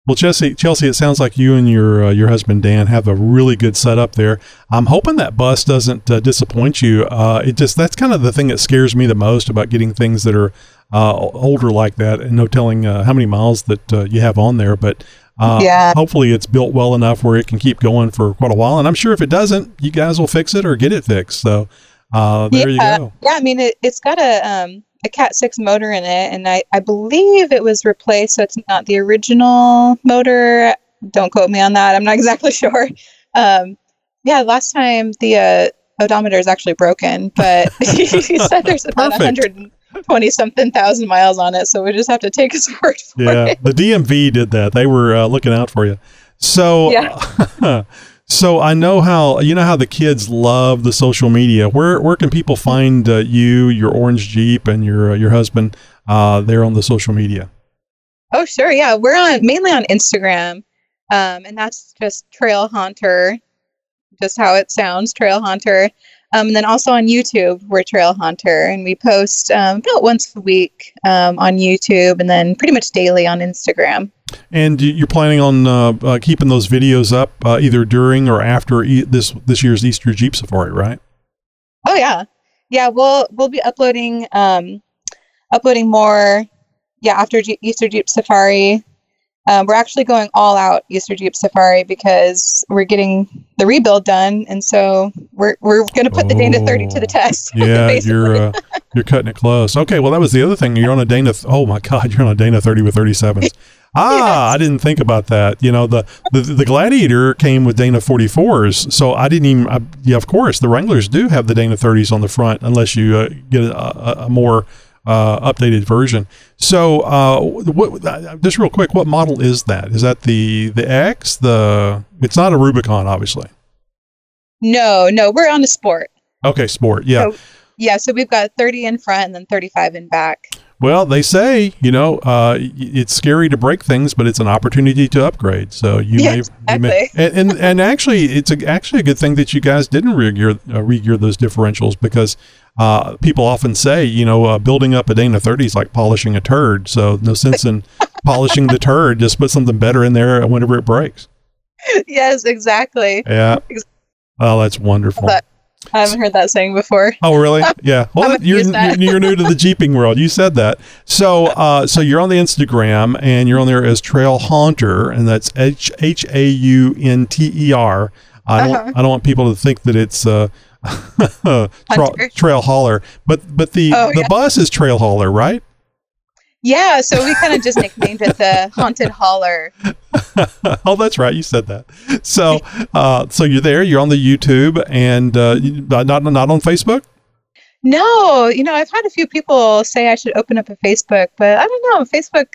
Well, Chelsea, Chelsea, it sounds like you and your uh, your husband Dan have a really good setup there. I'm hoping that bus doesn't uh, disappoint you. Uh, it just that's kind of the thing that scares me the most about getting things that are uh, older like that, and no telling uh, how many miles that uh, you have on there. But uh, yeah. hopefully, it's built well enough where it can keep going for quite a while. And I'm sure if it doesn't, you guys will fix it or get it fixed. So uh, there yeah. you go. Yeah, I mean, it, has got a um, a Cat six motor in it, and I I believe it was replaced, so it's not the original motor. Don't quote me on that. I'm not exactly sure. Um, yeah, last time the uh, odometer is actually broken, but he said there's about 100, twenty something thousand miles on it, so we just have to take his word for yeah, it. Yeah, the DMV did that. They were uh, looking out for you. So, yeah. so I know how you know how the kids love the social media. Where where can people find uh, you, your orange jeep, and your uh, your husband uh, there on the social media? Oh sure, yeah, we're on mainly on Instagram, um, and that's just Trail Haunter, just how it sounds, Trail Haunter. Um, and then also on YouTube, we're Trail Haunter. And we post um, about once a week um, on YouTube and then pretty much daily on Instagram. And you- you're planning on uh, uh, keeping those videos up uh, either during or after e- this this year's Easter Jeep Safari, right? Oh, yeah. Yeah. We'll, we'll be uploading, um, uploading more. Yeah. After Jeep, Easter Jeep Safari. Um, we're actually going all out Easter Jeep Safari because we're getting the rebuild done, and so we're we're going to put the Dana 30 to the Oh. test. Yeah, you're uh, You're cutting it close. Okay, well that was the other thing. You're on a Dana. Oh my God, you're on a Dana 30 with 37s. Ah, I didn't think about that. You know, the, the the Gladiator came with Dana 44s, so I didn't even. I, yeah, of course, the Wranglers do have the Dana 30s on the front, unless you uh, get a, a, a more uh, updated version. So, uh, what, uh, just real quick, what model is that? Is that the the X? The it's not a Rubicon, obviously. No, no, we're on the sport. Okay, sport. Yeah. So, yeah, so we've got 30 in front and then 35 in back. Well, they say you know uh, it's scary to break things, but it's an opportunity to upgrade. So you Yeah, may, you may and, and and actually, it's a, actually a good thing that you guys didn't regear uh, regear those differentials because uh, people often say you know uh, building up a Dana 30 is like polishing a turd. So no sense in polishing the turd. Just put something better in there whenever it breaks. yes, exactly. Yeah. Ex- Oh, that's wonderful. But I haven't heard that saying before. Oh, really? Yeah. Well, you're, that. you're you're new to the jeeping world. You said that. So, uh, so you're on the Instagram and you're on there as Trail Haunter, and that's H H A U N T E R. I don't Uh-huh. I don't want people to think that it's uh, tra- Trail Hauler, but but the Oh, the yeah. bus is Trail Hauler, right? Yeah, so we kind of just nicknamed it the Haunted Holler. oh, that's right. You said that. So, uh, so you're there. You're on the YouTube and uh, not not on Facebook. No, you know, I've had a few people say I should open up a Facebook, but I don't know. Facebook,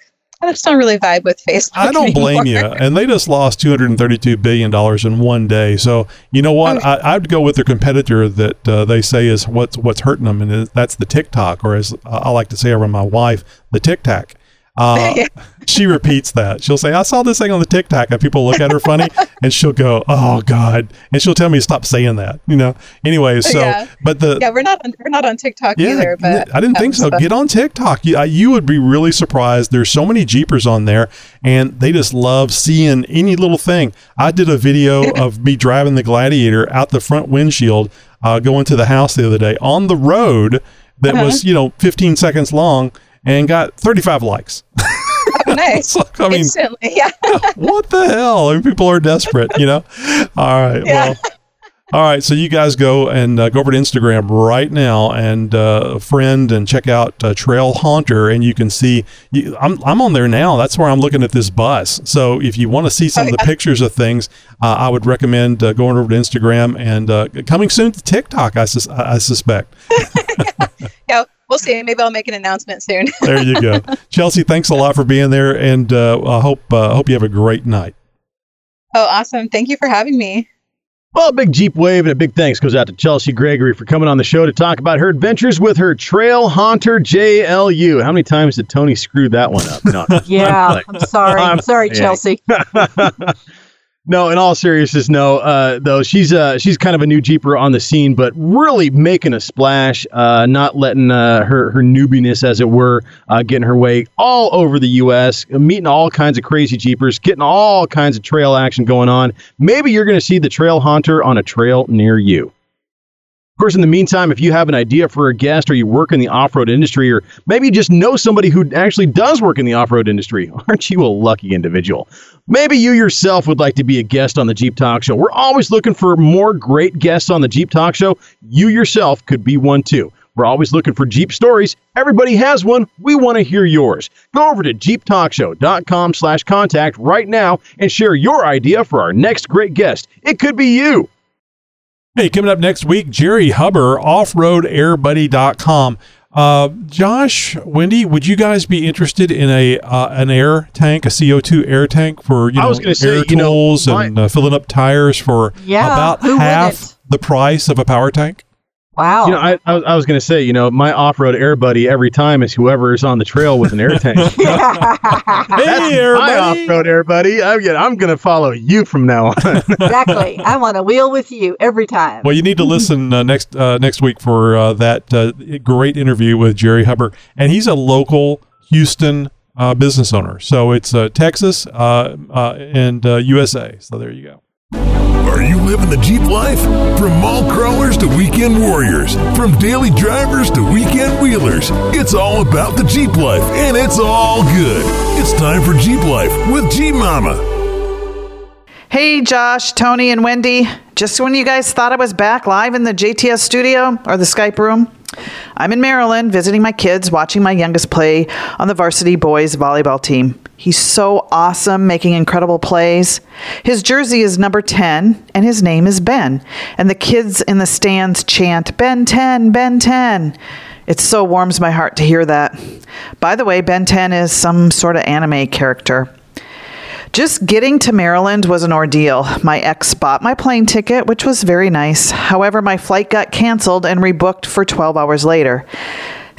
I just don't really vibe with Facebook. I don't blame you. And they just lost two hundred and thirty-two billion dollars in one day. So you know what? Oh. I, I'd go with their competitor that uh, they say is what's what's hurting them, and that's the TikTok, or as I like to say around my wife, the Tic Tac. Uh, she repeats that. She'll say, "I saw this thing on the TikTok," and people look at her funny, and she'll go, "Oh God!" and she'll tell me to stop saying that. You know. Anyway, so Yeah. but the Yeah, we're not on, we're not on TikTok either. But I didn't think so. Get on TikTok. You, uh, you would be really surprised. There's so many Jeepers on there, and they just love seeing any little thing. I did a video of me driving the Gladiator out the front windshield, uh, going to the house the other day on the road that Uh-huh. was, you know, 15 seconds long and got 35 likes. Oh, nice. So, I mean, Instantly, yeah. what the hell? I mean, people are desperate, you know? All right. Yeah. Well, all right. So you guys go and uh, go over to Instagram right now and uh, friend and check out uh, Trail Haunter, and you can see. You, I'm I'm on there now. That's where I'm looking at this bus. So if you want to see some Oh, of the yeah. pictures of things, uh, I would recommend uh, going over to Instagram and uh, coming soon to TikTok. I, sus- I suspect. yeah, we'll see. Maybe I'll make an announcement soon. There you go, Chelsea. Thanks a lot for being there, and uh, I hope uh, hope you have a great night. oh, awesome. Thank you for having me. Well, a big Jeep wave and a big thanks goes out to Chelsea Gregory for coming on the show to talk about her adventures with her Trail Haunter JLU. How many times did Tony screw that one up? No, Yeah, I'm sorry. I'm sorry, playing. Chelsea. No, in all seriousness, no. Uh, though she's uh, she's kind of a new Jeeper on the scene, but really making a splash. Uh, not letting uh, her her newbiness, as it were, uh, get in her way all over the U.S. Meeting all kinds of crazy Jeepers, getting all kinds of trail action going on. Maybe you're going to see the Trail Haunter on a trail near you. Of course, in the meantime, if you have an idea for a guest or you work in the off road industry, or maybe just know somebody who actually does work in the off road industry, aren't you a lucky individual? Maybe you yourself would like to be a guest on the Jeep Talk Show. We're always looking for more great guests on the Jeep Talk Show. You yourself could be one too. We're always looking for Jeep stories. Everybody has one. We want to hear yours. Go over to jeeptalkshow.com slash contact right now and share your idea for our next great guest. It could be you. Hey, coming up next week, Jerry Hubber, offroadairbuddy.com. Uh, Josh, Wendy, would you guys be interested in a uh, an air tank, a CO2 air tank for you I know was gonna say, air you know, tools and uh, filling up tires for Yeah, about half wouldn't? the price of a power tank? Wow. You know, I, I, was- I was going to say, you know, my off-road air buddy every time is whoever is on the trail with an air tank. Hey, my off-road air buddy. I'm, gonna- I'm going to follow you from now on. exactly. I want to wheel with you every time. Well, you need to listen uh, next uh, next week for uh, that uh, great interview with Jerry Hubber, and he's a local Houston uh, business owner. So it's uh, Texas uh, uh, and uh, USA. So there you go. Are you living the Jeep life? From mall crawlers to weekend warriors, from daily drivers to weekend wheelers, it's all about the Jeep life, and it's all good. It's time for Jeep Life with Jeep Mama. Hey, Josh, Tony, and Wendy. Just when you guys thought I was back live in the JTS studio or the Skype room, I'm in Maryland visiting my kids, watching my youngest play on the varsity boys volleyball team. He's so awesome, making incredible plays. His jersey is number 10, and his name is Ben. And the kids in the stands chant, Ben 10, Ben 10. It so warms my heart to hear that. By the way, Ben 10 is some sort of anime character. Just getting to Maryland was an ordeal. My ex bought my plane ticket, which was very nice. However, my flight got canceled and rebooked for 12 hours later.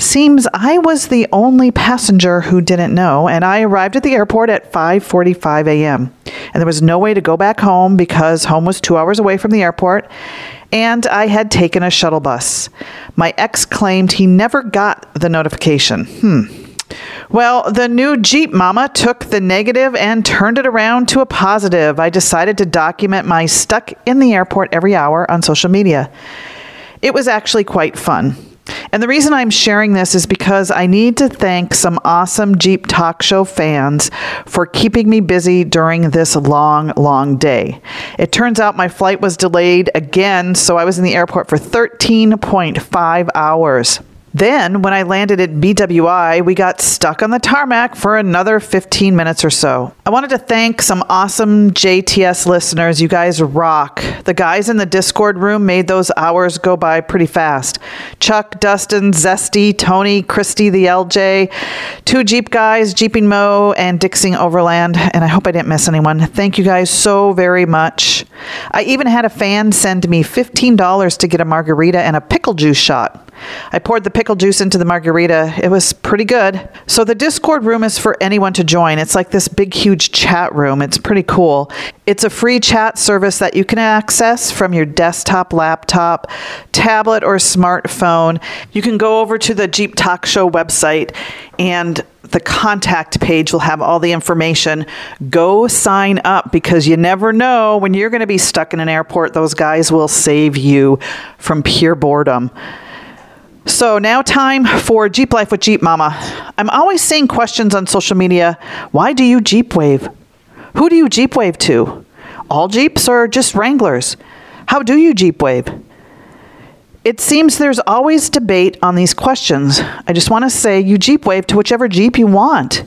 Seems I was the only passenger who didn't know, and I arrived at the airport at 5:45 a.m. And there was no way to go back home because home was 2 hours away from the airport, and I had taken a shuttle bus. My ex claimed he never got the notification. Hmm. Well, the new Jeep Mama took the negative and turned it around to a positive. I decided to document my stuck in the airport every hour on social media. It was actually quite fun. And the reason I'm sharing this is because I need to thank some awesome Jeep Talk Show fans for keeping me busy during this long, long day. It turns out my flight was delayed again, so I was in the airport for 13.5 hours. Then, when I landed at BWI, we got stuck on the tarmac for another 15 minutes or so. I wanted to thank some awesome JTS listeners. You guys rock. The guys in the Discord room made those hours go by pretty fast. Chuck, Dustin, Zesty, Tony, Christy, the LJ, two Jeep guys, Jeeping Mo, and Dixing Overland. And I hope I didn't miss anyone. Thank you guys so very much. I even had a fan send me $15 to get a margarita and a pickle juice shot. I poured the pickle juice into the margarita. It was pretty good. So the Discord room is for anyone to join. It's like this big, huge chat room. It's pretty cool. It's a free chat service that you can access from your desktop, laptop, tablet, or smartphone. You can go over to the Jeep Talk Show website and the contact page will have all the information. Go sign up because you never know when you're going to be stuck in an airport, those guys will save you from pure boredom. So now time for Jeep Life with Jeep Mama. I'm always seeing questions on social media. Why do you Jeep wave? Who do you Jeep wave to? All Jeeps or just Wranglers? How do you Jeep wave? It seems there's always debate on these questions. I just want to say you Jeep wave to whichever Jeep you want.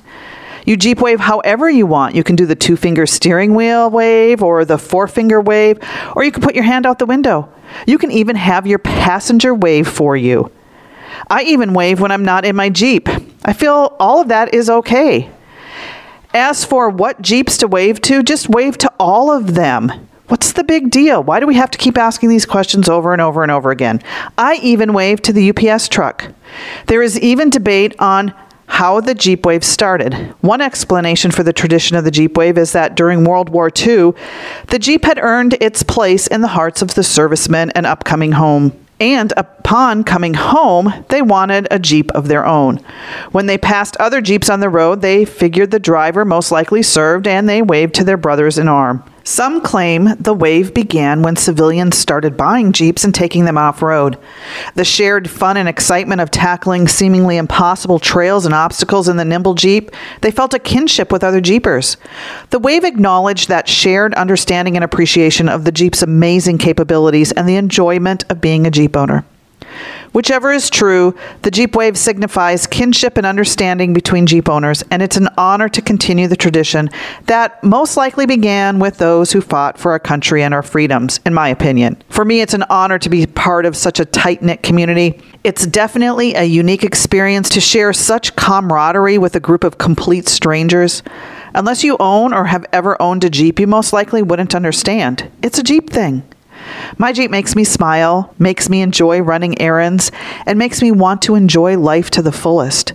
You Jeep wave however you want. You can do the two finger steering wheel wave or the four finger wave, or you can put your hand out the window. You can even have your passenger wave for you. I even wave when I'm not in my Jeep. I feel all of that is okay. As for what Jeeps to wave to, just wave to all of them. What's the big deal? Why do we have to keep asking these questions over and over and over again? I even wave to the UPS truck. There is even debate on how the Jeep Wave started. One explanation for the tradition of the Jeep Wave is that during World War II, the Jeep had earned its place in the hearts of the servicemen and upcoming home and upon coming home, they wanted a Jeep of their own. When they passed other Jeeps on the road, they figured the driver most likely served and they waved to their brothers in arm. Some claim the wave began when civilians started buying Jeeps and taking them off road. The shared fun and excitement of tackling seemingly impossible trails and obstacles in the nimble Jeep, they felt a kinship with other Jeepers. The wave acknowledged that shared understanding and appreciation of the Jeep's amazing capabilities and the enjoyment of being a Jeep owner. Whichever is true, the Jeep Wave signifies kinship and understanding between Jeep owners, and it's an honor to continue the tradition that most likely began with those who fought for our country and our freedoms, in my opinion. For me, it's an honor to be part of such a tight knit community. It's definitely a unique experience to share such camaraderie with a group of complete strangers. Unless you own or have ever owned a Jeep, you most likely wouldn't understand. It's a Jeep thing. My Jeep makes me smile, makes me enjoy running errands, and makes me want to enjoy life to the fullest.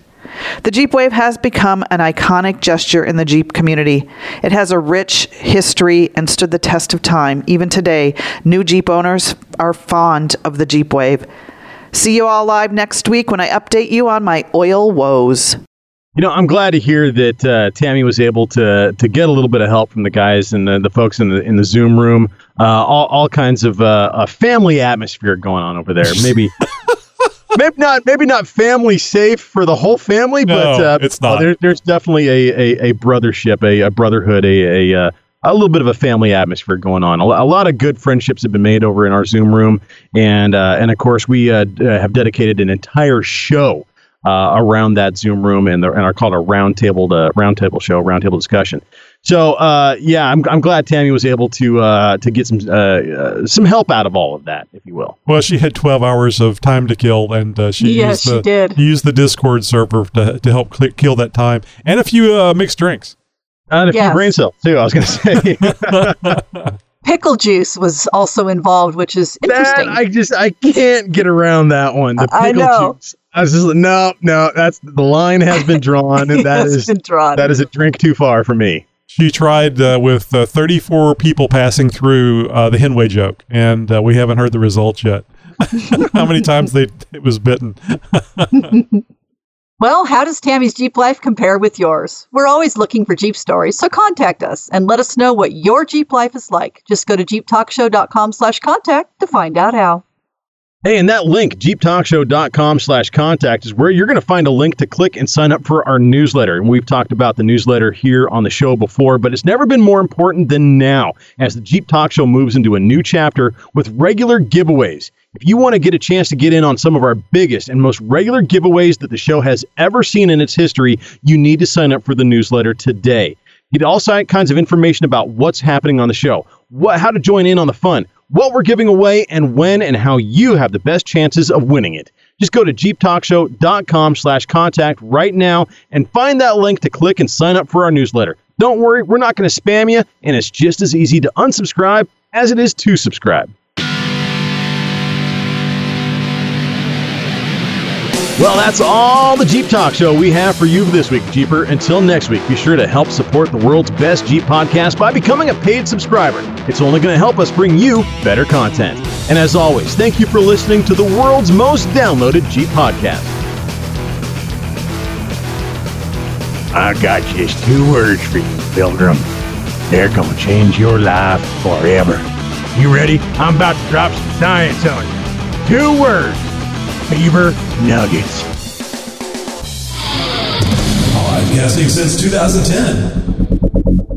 The Jeep Wave has become an iconic gesture in the Jeep community. It has a rich history and stood the test of time. Even today, new Jeep owners are fond of the Jeep Wave. See you all live next week when I update you on my oil woes. You know, I'm glad to hear that uh, Tammy was able to to get a little bit of help from the guys and the, the folks in the in the Zoom room. Uh, all, all kinds of uh, a family atmosphere going on over there. Maybe. maybe not. Maybe not family safe for the whole family, but No, uh, it's not. There, there's definitely a, a, a brothership, a, a brotherhood, a, a uh, a little bit of a family atmosphere going on. A, a lot of good friendships have been made over in our Zoom room, and uh, and of course we uh, uh, have dedicated an entire show uh, around that Zoom room and, the, and are called a roundtable to roundtable show, roundtable discussion. So uh, yeah, I'm, I'm glad Tammy was able to uh, to get some uh, uh, some help out of all of that, if you will. Well, she had 12 hours of time to kill, and uh, she Yes, used she the, did. used the Discord server to, to help cl- kill that time, and a few uh, mixed drinks. And a Yes. few brain cells too. I was going to say Pickle juice was also involved, which is interesting. that interesting. I just I can't get around that one. The I pickle know. juice. I was just like, no, no. That's the line has been drawn, and that It's is been drawn. that is a drink too far for me. She tried uh, with uh, 34 people passing through uh, the Henway joke, and uh, we haven't heard the results yet. How many times they it was bitten? Well, how does Tammy's Jeep life compare with yours? We're always looking for Jeep stories, so contact us and let us know what your Jeep life is like. Just go to jeeptalkshow.com slash contact to find out how. Hey, and that link, jeeptalkshow.com slash contact, is where you're going to find a link to click and sign up for our newsletter. And we've talked about the newsletter here on the show before, but it's never been more important than now as the Jeep Talk Show moves into a new chapter with regular giveaways. If you want to get a chance to get in on some of our biggest and most regular giveaways that the show has ever seen in its history, you need to sign up for the newsletter today. Get all kinds of information about what's happening on the show, what, how to join in on the fun, what we're giving away, and when and how you have the best chances of winning it. Just go to jeeptalkshow.com slash contact right now and find that link to click and sign up for our newsletter. Don't worry, we're not going to spam you, and it's just as easy to unsubscribe as it is to subscribe. Well, that's all the Jeep Talk Show we have for you this week, Jeeper. Until next week, be sure to help support the world's best Jeep podcast by becoming a paid subscriber. It's only going to help us bring you better content. And as always, thank you for listening to the world's most downloaded Jeep podcast. I got just two words for you, Pilgrim. They're gonna change your life forever. You ready? I'm about to drop some science on you. Two words. Fever Nuggets. Podcasting guessing since 2010.